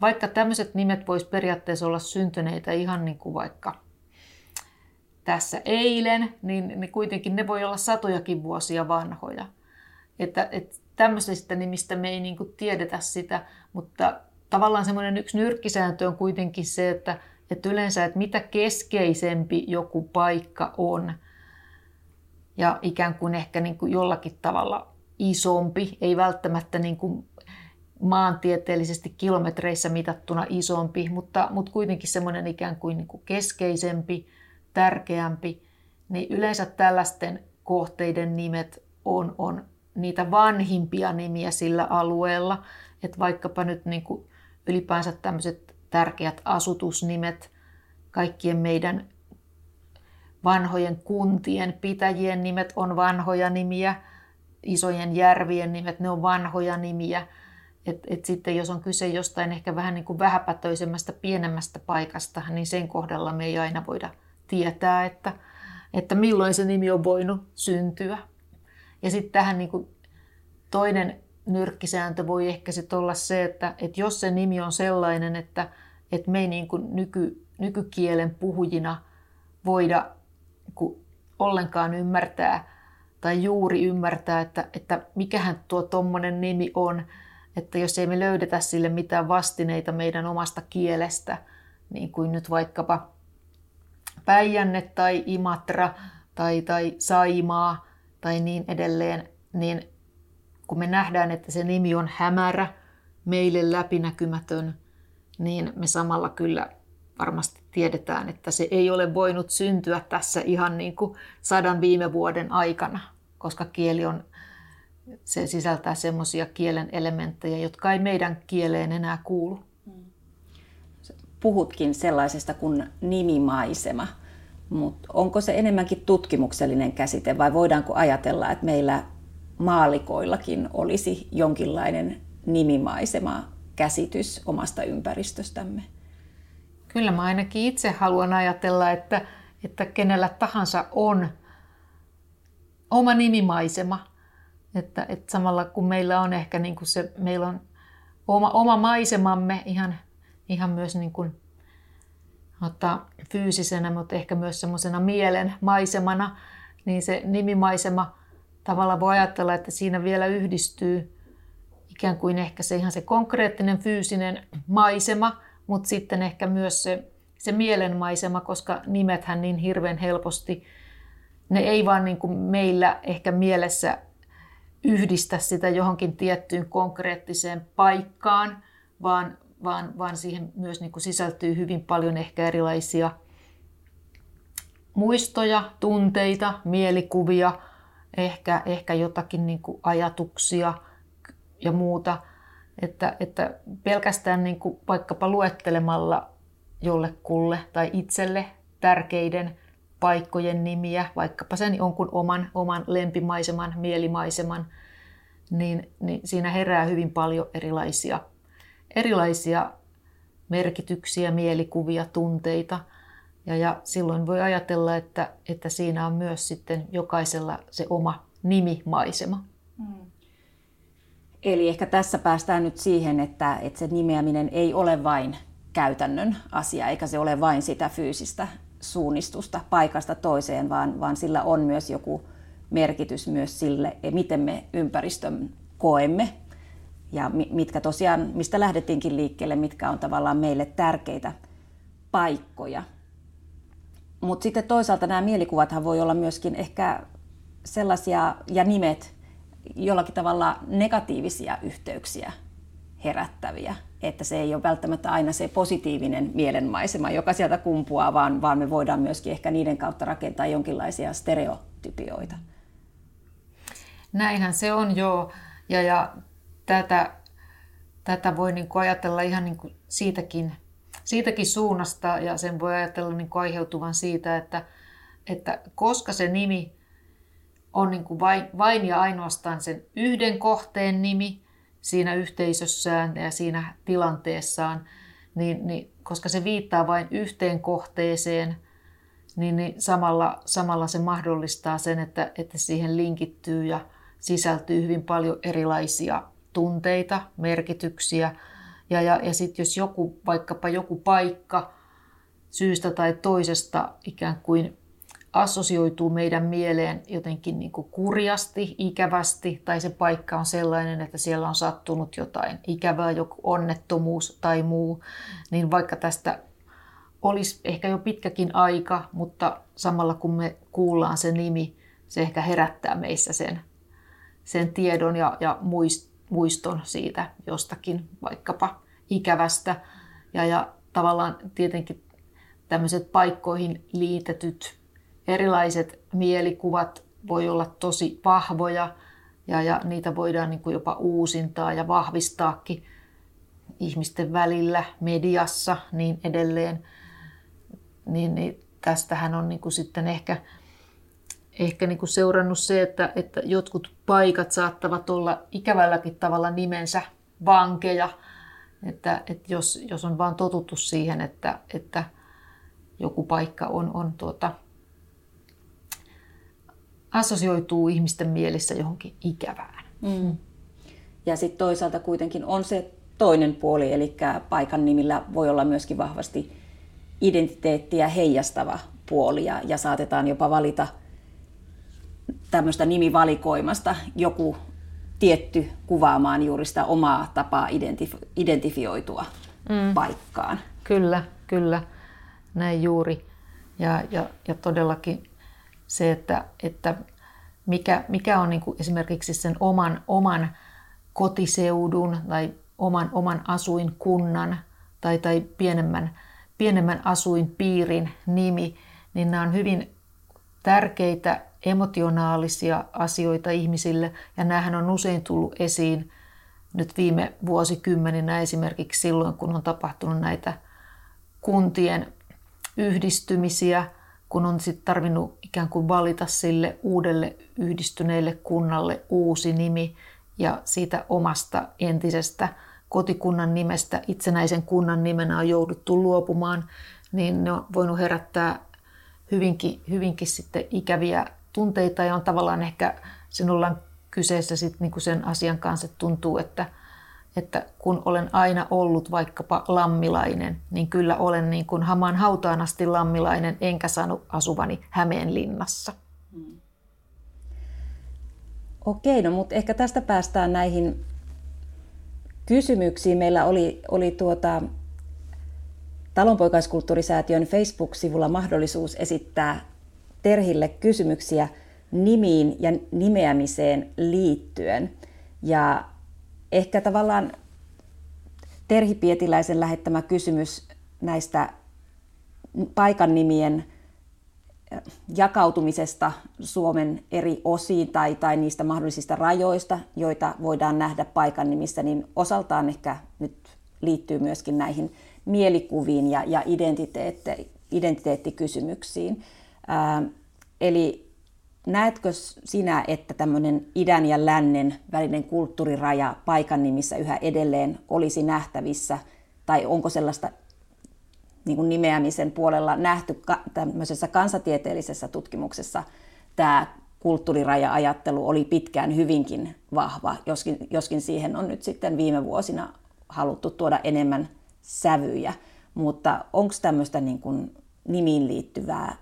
Vaikka tämmöiset nimet vois periaatteessa olla syntyneitä ihan niin kuin vaikka tässä eilen, niin, niin kuitenkin ne voi olla satojakin vuosia vanhoja. Että, että tämmöisistä nimistä me ei niin kuin tiedetä sitä, mutta tavallaan semmoinen yksi nyrkkisääntö on kuitenkin se, että, että yleensä, että mitä keskeisempi joku paikka on ja ikään kuin ehkä niin kuin jollakin tavalla isompi, ei välttämättä niin kuin maantieteellisesti kilometreissä mitattuna isompi, mutta, mutta kuitenkin semmoinen ikään kuin, niin kuin keskeisempi, tärkeämpi, niin yleensä tällaisten kohteiden nimet on, on niitä vanhimpia nimiä sillä alueella. Että vaikkapa nyt niin kuin ylipäänsä tämmöiset tärkeät asutusnimet, kaikkien meidän vanhojen kuntien, pitäjien nimet on vanhoja nimiä, isojen järvien nimet, ne on vanhoja nimiä. Et, et sitten jos on kyse jostain ehkä vähän niin kuin vähäpätöisemmästä, pienemmästä paikasta, niin sen kohdalla me ei aina voida tietää, että, että milloin se nimi on voinut syntyä. Ja sitten tähän niin kuin toinen nyrkkisääntö voi ehkä sitten olla se, että, että jos se nimi on sellainen, että, että me ei niin kuin nyky, nykykielen puhujina voida niin ollenkaan ymmärtää tai juuri ymmärtää, että, että mikähän tuo tuommoinen nimi on, että jos ei me löydetä sille mitään vastineita meidän omasta kielestä, niin kuin nyt vaikkapa Päijänne tai Imatra tai, tai Saimaa tai niin edelleen, niin kun me nähdään, että se nimi on hämärä, meille läpinäkymätön, niin me samalla kyllä varmasti tiedetään, että se ei ole voinut syntyä tässä ihan niin kuin sadan viime vuoden aikana, koska kieli on, se sisältää semmoisia kielen elementtejä, jotka ei meidän kieleen enää kuulu. Puhutkin sellaisesta kuin nimimaisema, mutta onko se enemmänkin tutkimuksellinen käsite vai voidaanko ajatella, että meillä maalikoillakin olisi jonkinlainen nimimaisema käsitys omasta ympäristöstämme? Kyllä mä ainakin itse haluan ajatella, että, että kenellä tahansa on oma nimimaisema. Että, että samalla kun meillä on ehkä niin kuin se, meillä on oma, oma maisemamme ihan, ihan myös niin kuin mutta fyysisenä, mutta ehkä myös semmoisena mielen maisemana, niin se nimimaisema tavalla voi ajatella, että siinä vielä yhdistyy ikään kuin ehkä se ihan se konkreettinen fyysinen maisema, mutta sitten ehkä myös se, se mielenmaisema, koska nimethän niin hirveän helposti, ne ei vaan niin kuin meillä ehkä mielessä yhdistä sitä johonkin tiettyyn konkreettiseen paikkaan, vaan, vaan, vaan siihen myös niin kuin sisältyy hyvin paljon ehkä erilaisia muistoja, tunteita, mielikuvia, ehkä, ehkä jotakin niin kuin ajatuksia ja muuta. Että, että pelkästään niin kuin vaikkapa luettelemalla jollekulle tai itselle tärkeiden paikkojen nimiä, vaikkapa sen jonkun oman, oman lempimaiseman, mielimaiseman, niin, niin siinä herää hyvin paljon erilaisia, erilaisia merkityksiä, mielikuvia, tunteita. Ja, ja silloin voi ajatella, että, että siinä on myös sitten jokaisella se oma nimimaisema. Hmm. Eli ehkä tässä päästään nyt siihen, että, että se nimeäminen ei ole vain käytännön asia, eikä se ole vain sitä fyysistä suunnistusta paikasta toiseen, vaan, vaan sillä on myös joku merkitys myös sille, miten me ympäristön koemme ja mitkä tosiaan, mistä lähdettiinkin liikkeelle, mitkä on tavallaan meille tärkeitä paikkoja. Mutta sitten toisaalta nämä mielikuvathan voi olla myöskin ehkä sellaisia, ja nimet, jollakin tavalla negatiivisia yhteyksiä herättäviä. Että se ei ole välttämättä aina se positiivinen mielenmaisema, joka sieltä kumpuaa, vaan, vaan me voidaan myöskin ehkä niiden kautta rakentaa jonkinlaisia stereotypioita. Näinhän se on jo. Ja, ja tätä, tätä voi niin kuin ajatella ihan niin kuin siitäkin, siitäkin suunnasta ja sen voi ajatella niin kuin aiheutuvan siitä, että, että koska se nimi on niin kuin vain, vain ja ainoastaan sen yhden kohteen nimi siinä yhteisössään ja siinä tilanteessaan, niin, niin koska se viittaa vain yhteen kohteeseen, niin, niin samalla, samalla se mahdollistaa sen, että, että siihen linkittyy ja sisältyy hyvin paljon erilaisia tunteita, merkityksiä. Ja, ja, ja sitten jos joku, vaikkapa joku paikka syystä tai toisesta ikään kuin assosioituu meidän mieleen jotenkin niin kuin kurjasti, ikävästi, tai se paikka on sellainen, että siellä on sattunut jotain ikävää, joku onnettomuus tai muu, niin vaikka tästä olisi ehkä jo pitkäkin aika, mutta samalla kun me kuullaan se nimi, se ehkä herättää meissä sen, sen tiedon ja, ja muiston siitä jostakin vaikkapa ikävästä. Ja, ja tavallaan tietenkin tämmöiset paikkoihin liitetyt erilaiset mielikuvat voi olla tosi vahvoja ja, ja niitä voidaan niin kuin jopa uusintaa ja vahvistaakin ihmisten välillä, mediassa niin edelleen. Niin, niin tästähän on niin kuin sitten ehkä, ehkä niin kuin seurannut se, että, että jotkut paikat saattavat olla ikävälläkin tavalla nimensä vankeja. Että, että jos, jos on vaan totuttu siihen, että, että joku paikka on, on tuota, assosioituu ihmisten mielissä johonkin ikävään. Mm. Ja sitten toisaalta kuitenkin on se toinen puoli, eli paikan nimillä voi olla myöskin vahvasti identiteettiä heijastava puoli ja, ja saatetaan jopa valita tämmöistä nimivalikoimasta joku tietty kuvaamaan juuri sitä omaa tapaa identif- identifioitua mm. paikkaan. Kyllä, kyllä, näin juuri. Ja, ja, ja todellakin se, että, että mikä, mikä on niin esimerkiksi sen oman, oman kotiseudun tai oman, oman asuinkunnan tai, tai pienemmän, pienemmän asuinpiirin nimi, niin nämä on hyvin tärkeitä emotionaalisia asioita ihmisille. Ja näähän on usein tullut esiin nyt viime vuosikymmeninä esimerkiksi silloin, kun on tapahtunut näitä kuntien yhdistymisiä – kun on sitten tarvinnut ikään kuin valita sille uudelle yhdistyneelle kunnalle uusi nimi ja siitä omasta entisestä kotikunnan nimestä. Itsenäisen kunnan nimenä on jouduttu luopumaan, niin ne on voinut herättää hyvinkin, hyvinkin sitten ikäviä tunteita ja on tavallaan ehkä sen ollaan kyseessä sitten niin kuin sen asian kanssa, että tuntuu, että, että kun olen aina ollut vaikkapa lammilainen, niin kyllä olen niin kuin hamaan hautaan asti lammilainen, enkä saanut asuvani Hämeenlinnassa. Hmm. Okei, no mutta ehkä tästä päästään näihin kysymyksiin. Meillä oli, oli tuota, Talonpoikaiskulttuurisäätiön Facebook-sivulla mahdollisuus esittää Terhille kysymyksiä nimiin ja nimeämiseen liittyen. Ja ehkä tavallaan Terhi Pietiläisen lähettämä kysymys näistä paikan nimien jakautumisesta Suomen eri osiin tai, tai niistä mahdollisista rajoista, joita voidaan nähdä paikan nimissä, niin osaltaan ehkä nyt liittyy myöskin näihin mielikuviin ja, ja identiteetti, identiteettikysymyksiin. Ää, eli näetkö sinä, että tämmöinen idän ja lännen välinen kulttuuriraja paikan nimissä yhä edelleen olisi nähtävissä, tai onko sellaista niin kuin nimeämisen puolella nähty tämmöisessä kansatieteellisessä tutkimuksessa tämä kulttuuriraja-ajattelu oli pitkään hyvinkin vahva, joskin, joskin siihen on nyt sitten viime vuosina haluttu tuoda enemmän sävyjä. Mutta onko tämmöistä niin kuin nimiin liittyvää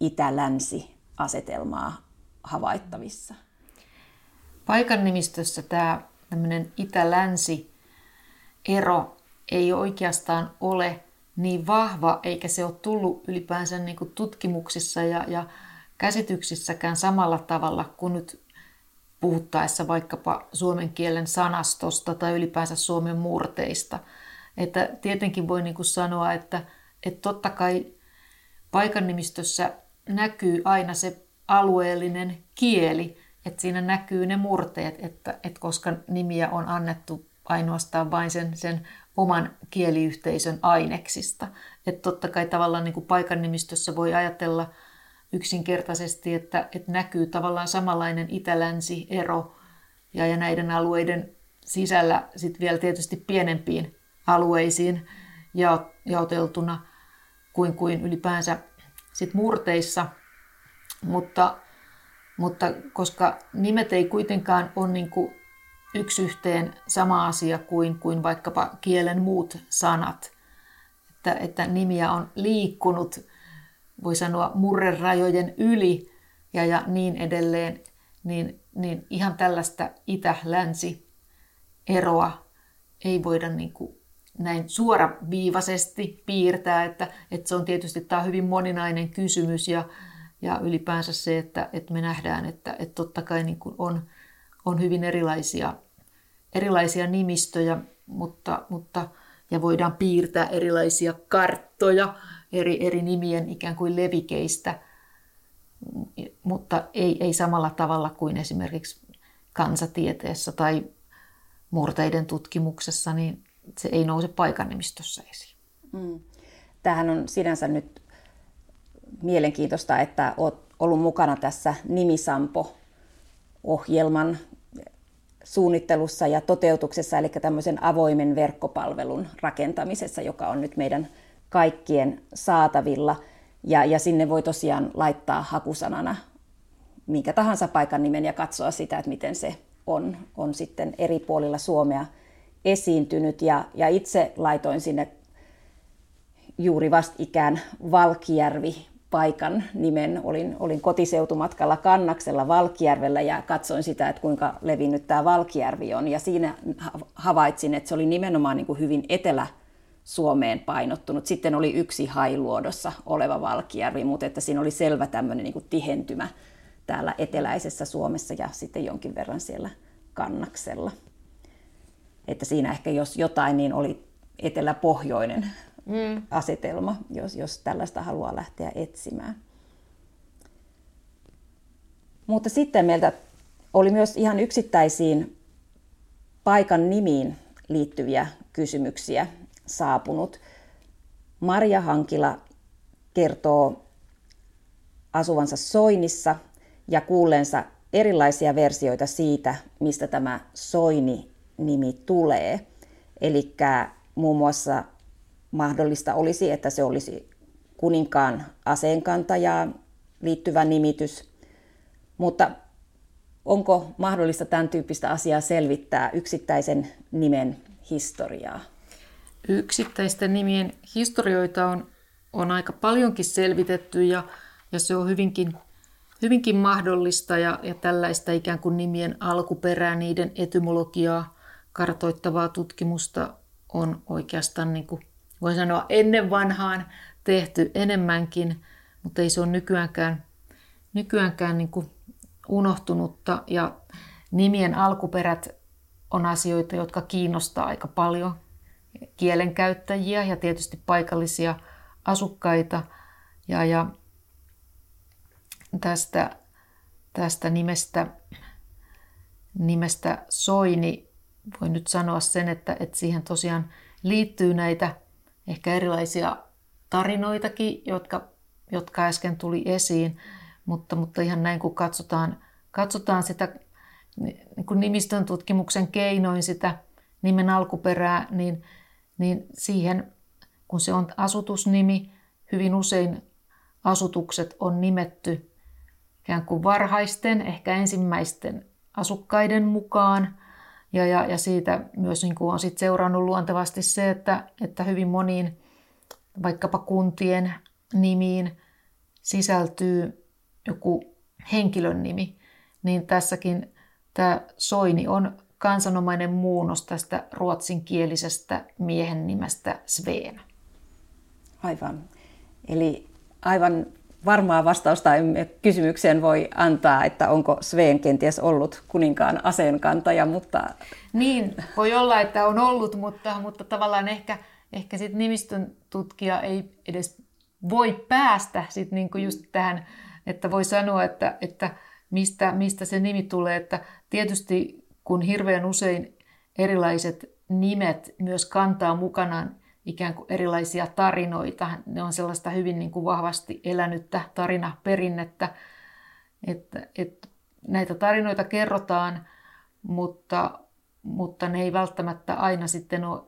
itä-länsi-asetelmaa havaittavissa? Paikan nimistössä tämä tämmöinen itä-länsi ero ei oikeastaan ole niin vahva, eikä se ole tullut ylipäänsä niin kuin tutkimuksissa ja, ja käsityksissäkään samalla tavalla kuin nyt puhuttaessa vaikkapa suomen kielen sanastosta tai ylipäänsä suomen murteista. Että tietenkin voi niin kuin sanoa, että, että totta kai paikannimistössä näkyy aina se alueellinen kieli, että siinä näkyy ne murteet, että, että koska nimiä on annettu ainoastaan vain sen, sen oman kieliyhteisön aineksista. Että totta kai tavallaan niin kuin paikan nimistössä voi ajatella yksinkertaisesti, että, että näkyy tavallaan samanlainen itä-länsi ero ja, ja näiden alueiden sisällä sitten vielä tietysti pienempiin alueisiin ja, jaoteltuna kuin, kuin ylipäänsä sit murteissa. Mutta, mutta koska nimet ei kuitenkaan ole niin kuin yksi yhteen sama asia kuin, kuin vaikkapa kielen muut sanat. Että, että nimiä on liikkunut, voi sanoa, murrerajojen yli ja, ja niin edelleen, niin, niin ihan tällaista itä-länsi-eroa ei voida niin kuin näin suoraviivaisesti piirtää, että, että se on tietysti tämä on hyvin moninainen kysymys ja, ja ylipäänsä se, että, että me nähdään, että, että totta kai niin kuin on, on hyvin erilaisia erilaisia nimistöjä, mutta, mutta, ja voidaan piirtää erilaisia karttoja eri, eri nimien ikään kuin levikeistä, mutta ei, ei samalla tavalla kuin esimerkiksi kansatieteessä tai murteiden tutkimuksessa, niin se ei nouse paikanimistössä esiin. Mm. Tämähän on sinänsä nyt mielenkiintoista, että olet ollut mukana tässä Nimisampo-ohjelman suunnittelussa ja toteutuksessa, eli tämmöisen avoimen verkkopalvelun rakentamisessa, joka on nyt meidän kaikkien saatavilla. Ja, ja sinne voi tosiaan laittaa hakusanana minkä tahansa paikan nimen ja katsoa sitä, että miten se on, on sitten eri puolilla Suomea esiintynyt. Ja, ja itse laitoin sinne juuri vastikään Valkijärvi paikan nimen. Olin, olin kotiseutumatkalla Kannaksella Valkjärvellä ja katsoin sitä, että kuinka levinnyt tämä Valkjärvi on. Ja siinä havaitsin, että se oli nimenomaan niin kuin hyvin etelä Suomeen painottunut. Sitten oli yksi Hailuodossa oleva Valkjärvi, mutta että siinä oli selvä tämmöinen niin kuin tihentymä täällä eteläisessä Suomessa ja sitten jonkin verran siellä Kannaksella. Että siinä ehkä jos jotain, niin oli eteläpohjoinen mm. asetelma, jos, jos tällaista haluaa lähteä etsimään. Mutta sitten meiltä oli myös ihan yksittäisiin paikan nimiin liittyviä kysymyksiä saapunut. Marja Hankila kertoo asuvansa Soinissa ja kuulleensa erilaisia versioita siitä, mistä tämä Soini-nimi tulee. Eli muun muassa mahdollista olisi, että se olisi kuninkaan aseenkantajaa liittyvä nimitys. Mutta onko mahdollista tämän tyyppistä asiaa selvittää yksittäisen nimen historiaa? Yksittäisten nimien historioita on, on aika paljonkin selvitetty ja, ja se on hyvinkin, hyvinkin mahdollista ja, ja tällaista ikään kuin nimien alkuperää, niiden etymologiaa kartoittavaa tutkimusta on oikeastaan, niin kuin voi sanoa, ennen vanhaan tehty enemmänkin, mutta ei se ole nykyäänkään, nykyäänkään niin kuin unohtunutta ja nimien alkuperät on asioita, jotka kiinnostaa aika paljon kielenkäyttäjiä ja tietysti paikallisia asukkaita. Ja, ja tästä, tästä nimestä, nimestä Soini voin nyt sanoa sen, että, että siihen tosiaan liittyy näitä ehkä erilaisia tarinoitakin, jotka, jotka äsken tuli esiin, mutta, mutta ihan näin kun katsotaan, katsotaan sitä niin kuin nimistön tutkimuksen keinoin sitä nimen alkuperää, niin, niin siihen, kun se on asutusnimi, hyvin usein asutukset on nimetty ikään kuin varhaisten, ehkä ensimmäisten asukkaiden mukaan. Ja, ja, ja siitä myös niin kuin on sit seurannut luontevasti se, että, että hyvin moniin vaikkapa kuntien nimiin sisältyy joku henkilön nimi, niin tässäkin tämä Soini on kansanomainen muunnos tästä ruotsinkielisestä miehen nimestä Sveen. Aivan. Eli aivan varmaa vastausta emme kysymykseen voi antaa, että onko Sveen kenties ollut kuninkaan aseenkantaja, mutta... Niin, voi olla, että on ollut, mutta, mutta tavallaan ehkä, ehkä sit nimistön tutkija ei edes voi päästä sit niinku just tähän, että voi sanoa, että, että mistä, mistä se nimi tulee. Että tietysti kun hirveän usein erilaiset nimet myös kantaa mukanaan ikään kuin erilaisia tarinoita, ne on sellaista hyvin niin kuin vahvasti elänyttä tarinaperinnettä, että, että näitä tarinoita kerrotaan, mutta, mutta ne ei välttämättä aina sitten ole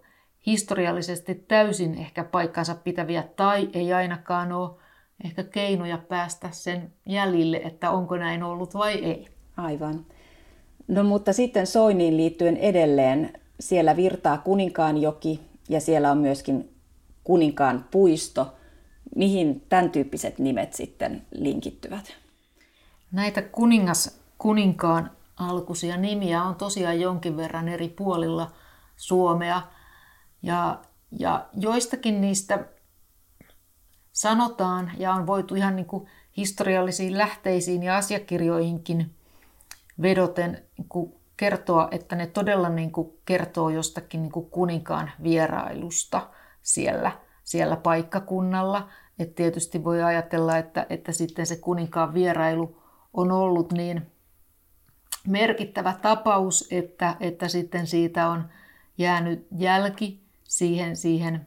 historiallisesti täysin ehkä paikkansa pitäviä tai ei ainakaan ole ehkä keinoja päästä sen jäljille, että onko näin ollut vai ei. Aivan. No mutta sitten Soiniin liittyen edelleen, siellä virtaa Kuninkaanjoki ja siellä on myöskin Kuninkaan puisto. Mihin tämän tyyppiset nimet sitten linkittyvät? Näitä kuningas, kuninkaan alkuisia nimiä on tosiaan jonkin verran eri puolilla Suomea. Ja, ja joistakin niistä sanotaan ja on voitu ihan niin kuin historiallisiin lähteisiin ja asiakirjoihinkin vedoten niin kuin kertoa, että ne todella niin kuin kertoo jostakin niin kuin kuninkaan vierailusta siellä, siellä paikkakunnalla. Et tietysti voi ajatella, että, että sitten se kuninkaan vierailu on ollut niin merkittävä tapaus, että, että sitten siitä on jäänyt jälki siihen, siihen,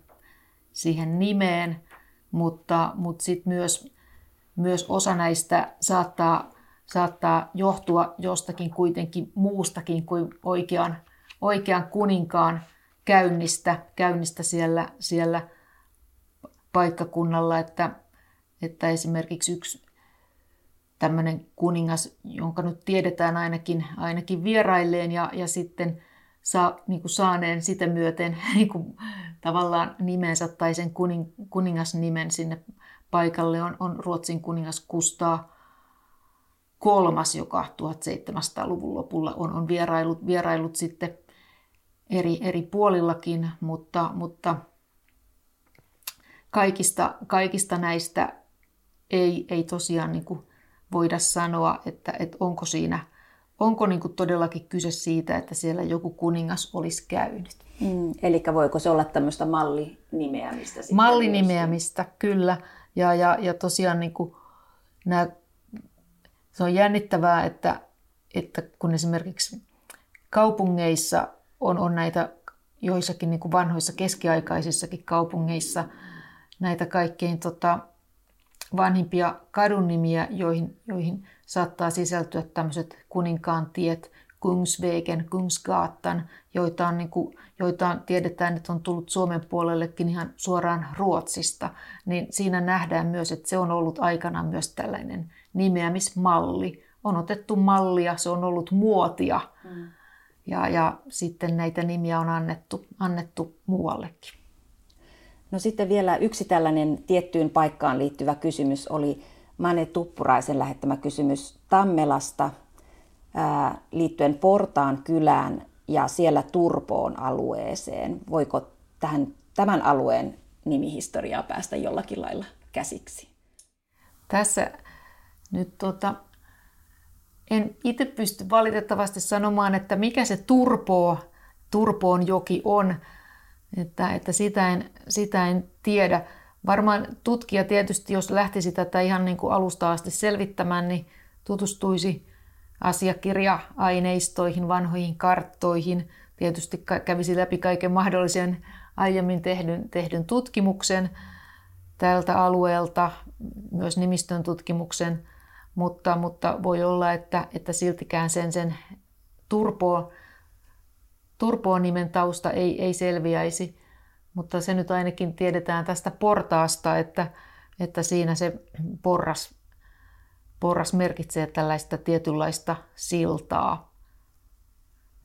siihen nimeen, mutta, mutta sitten myös, myös osa näistä saattaa, saattaa johtua jostakin kuitenkin muustakin kuin oikean, oikean kuninkaan käynnistä, käynnistä siellä, siellä paikkakunnalla, että, että esimerkiksi yksi tämmöinen kuningas, jonka nyt tiedetään ainakin, ainakin vierailleen ja, ja sitten saa, niin kuin saaneen sitä myöten niin kuin, tavallaan nimensä tai sen kuning, kuningasnimen sinne paikalle on, on Ruotsin kuningas Kustaa kolmas, joka 1700-luvun lopulla on, on vierailut, vierailut sitten eri, eri puolillakin, mutta, mutta kaikista, kaikista näistä ei, ei tosiaan niin kuin voida sanoa, että, että onko siinä onko niin kuin todellakin kyse siitä, että siellä joku kuningas olisi käynyt. Mm, eli voiko se olla tämmöistä mallinimeämistä? Mallinimeämistä, kyllä. Ja, ja, ja tosiaan niin kuin nämä, se on jännittävää, että, että kun esimerkiksi kaupungeissa on, on näitä joissakin niin kuin vanhoissa keskiaikaisissakin kaupungeissa näitä kaikkein tota, vanhimpia kadunnimiä, joihin, joihin saattaa sisältyä tämmöiset kuninkaan tiet, Kungsvägen, Kungsgatan, joita, on, niin kuin, joita on, tiedetään, että on tullut Suomen puolellekin ihan suoraan Ruotsista, niin siinä nähdään myös, että se on ollut aikana myös tällainen nimeämismalli. on otettu mallia, se on ollut muotia. Mm. Ja, ja sitten näitä nimiä on annettu, annettu muuallekin. No sitten vielä yksi tällainen tiettyyn paikkaan liittyvä kysymys oli Mane Tuppuraisen lähettämä kysymys Tammelasta ää, liittyen Portaan kylään ja siellä Turpoon alueeseen. Voiko tähän, tämän alueen nimihistoriaa päästä jollakin lailla käsiksi? Tässä nyt tota, en itse pysty valitettavasti sanomaan, että mikä se Turpoo, Turpoon joki on, että, että sitä, en, sitä en tiedä. Varmaan tutkija tietysti, jos lähtisi tätä ihan niin kuin alusta asti selvittämään, niin tutustuisi asiakirja-aineistoihin, vanhoihin karttoihin, tietysti kävisi läpi kaiken mahdollisen aiemmin tehdyn, tehdyn tutkimuksen tältä alueelta, myös nimistön tutkimuksen, mutta, mutta voi olla, että, että siltikään sen, sen turpoa, turpoa nimen tausta ei, ei selviäisi. Mutta se nyt ainakin tiedetään tästä portaasta, että, että siinä se porras, porras merkitsee tällaista tietynlaista siltaa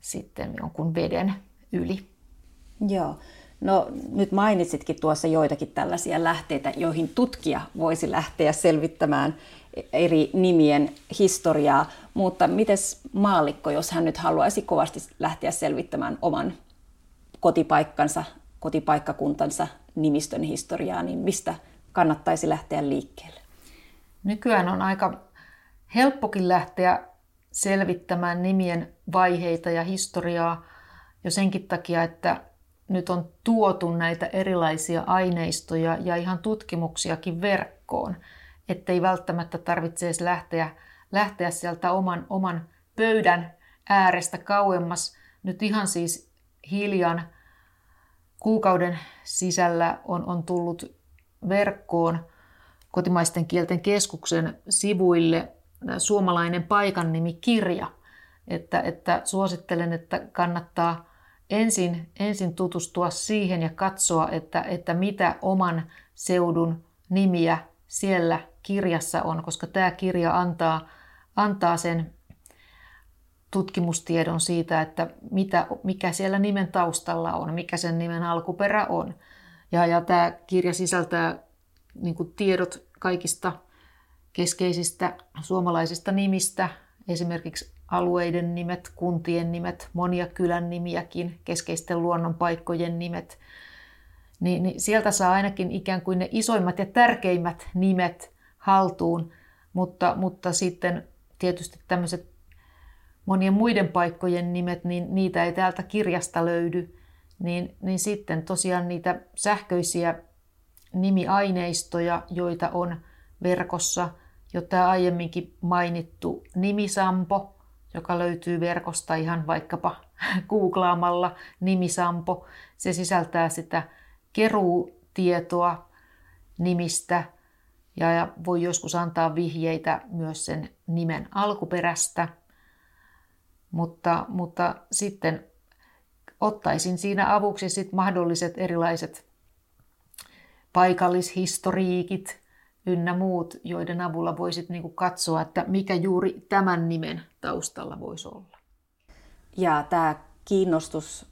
sitten jonkun veden yli. Joo. No nyt mainitsitkin tuossa joitakin tällaisia lähteitä, joihin tutkija voisi lähteä selvittämään eri nimien historiaa, mutta miten maallikko, jos hän nyt haluaisi kovasti lähteä selvittämään oman kotipaikkansa, kotipaikkakuntansa nimistön historiaa, niin mistä kannattaisi lähteä liikkeelle? Nykyään on aika helppokin lähteä selvittämään nimien vaiheita ja historiaa jo senkin takia, että nyt on tuotu näitä erilaisia aineistoja ja ihan tutkimuksiakin verkkoon, ettei välttämättä tarvitse edes lähteä, lähteä sieltä oman, oman pöydän äärestä kauemmas. Nyt ihan siis hiljan kuukauden sisällä on, on tullut verkkoon kotimaisten kielten keskuksen sivuille suomalainen paikan kirja, että, että suosittelen, että kannattaa ensin, ensin tutustua siihen ja katsoa, että, että mitä oman seudun nimiä siellä kirjassa on, koska tämä kirja antaa, antaa sen tutkimustiedon siitä, että mitä, mikä siellä nimen taustalla on, mikä sen nimen alkuperä on. Ja, ja tämä kirja sisältää niin tiedot kaikista keskeisistä suomalaisista nimistä, esimerkiksi alueiden nimet, kuntien nimet, monia kylän nimiäkin, keskeisten luonnonpaikkojen nimet, niin, niin sieltä saa ainakin ikään kuin ne isoimmat ja tärkeimmät nimet haltuun, mutta, mutta sitten tietysti tämmöiset monien muiden paikkojen nimet, niin niitä ei täältä kirjasta löydy, niin, niin sitten tosiaan niitä sähköisiä nimiaineistoja, joita on verkossa, jo tämä aiemminkin mainittu nimisampo, joka löytyy verkosta ihan vaikkapa googlaamalla nimisampo. Se sisältää sitä keruutietoa nimistä ja voi joskus antaa vihjeitä myös sen nimen alkuperästä. Mutta, mutta sitten ottaisin siinä avuksi sit mahdolliset erilaiset paikallishistoriikit, ynnä muut, joiden avulla voisit niin kuin katsoa, että mikä juuri tämän nimen taustalla voisi olla. Ja tämä kiinnostus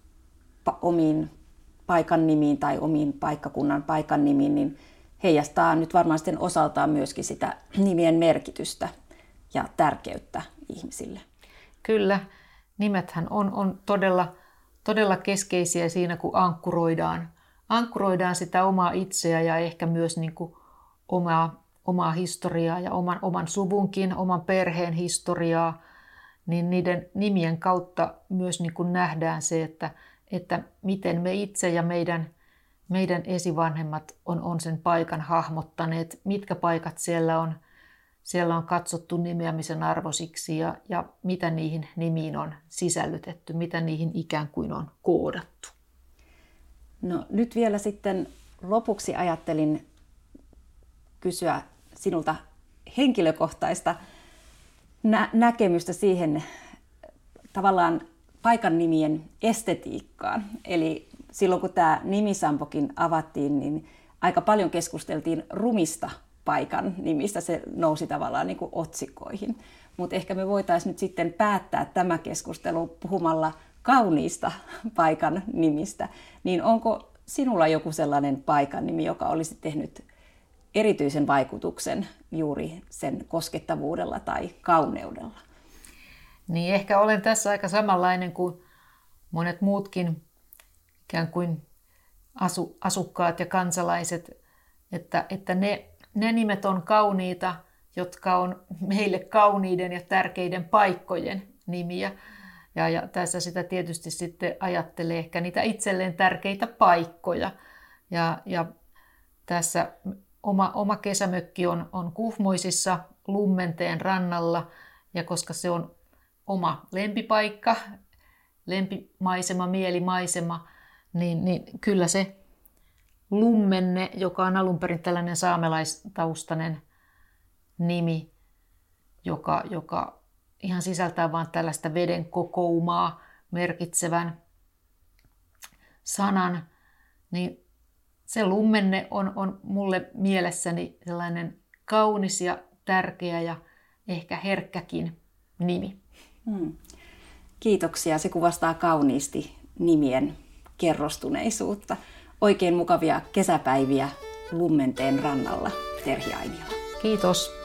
omiin paikan nimiin tai omiin paikkakunnan paikan nimiin, niin heijastaa nyt varmaan sitten osaltaan myöskin sitä nimien merkitystä ja tärkeyttä ihmisille. Kyllä, nimethän on, on todella, todella keskeisiä siinä, kun ankkuroidaan, ankkuroidaan sitä omaa itseä ja ehkä myös niin kuin omaa, omaa historiaa ja oman, oman suvunkin, oman perheen historiaa, niin niiden nimien kautta myös niin kuin nähdään se, että, että miten me itse ja meidän, meidän esivanhemmat on, on sen paikan hahmottaneet, mitkä paikat siellä on, siellä on katsottu nimeämisen arvosiksi ja, ja mitä niihin nimiin on sisällytetty, mitä niihin ikään kuin on koodattu. No nyt vielä sitten lopuksi ajattelin kysyä sinulta henkilökohtaista nä- näkemystä siihen tavallaan paikan nimien estetiikkaan. Eli silloin kun tämä nimisampokin avattiin, niin aika paljon keskusteltiin rumista paikan nimistä. Se nousi tavallaan niin kuin otsikoihin. mutta ehkä me voitaisiin nyt sitten päättää tämä keskustelu puhumalla kauniista paikan nimistä. Niin onko sinulla joku sellainen paikan nimi, joka olisi tehnyt erityisen vaikutuksen juuri sen koskettavuudella tai kauneudella? Niin ehkä olen tässä aika samanlainen kuin monet muutkin ikään kuin asu, asukkaat ja kansalaiset, että, että ne, ne nimet on kauniita, jotka on meille kauniiden ja tärkeiden paikkojen nimiä. Ja, ja tässä sitä tietysti sitten ajattelee ehkä niitä itselleen tärkeitä paikkoja. Ja, ja tässä oma, oma kesämökki on, on Kuhmoisissa Lummenteen rannalla, ja koska se on oma lempipaikka, lempimaisema, mielimaisema, niin, niin kyllä se Lummenne, joka on alun perin tällainen saamelaistaustainen nimi, joka, joka ihan sisältää vain tällaista veden kokoumaa merkitsevän sanan, niin se lummenne on, on mulle mielessäni sellainen kaunis ja tärkeä ja ehkä herkkäkin nimi. Hmm. Kiitoksia. Se kuvastaa kauniisti nimien kerrostuneisuutta. Oikein mukavia kesäpäiviä Lummenteen rannalla, Terhi Ainiola. Kiitos.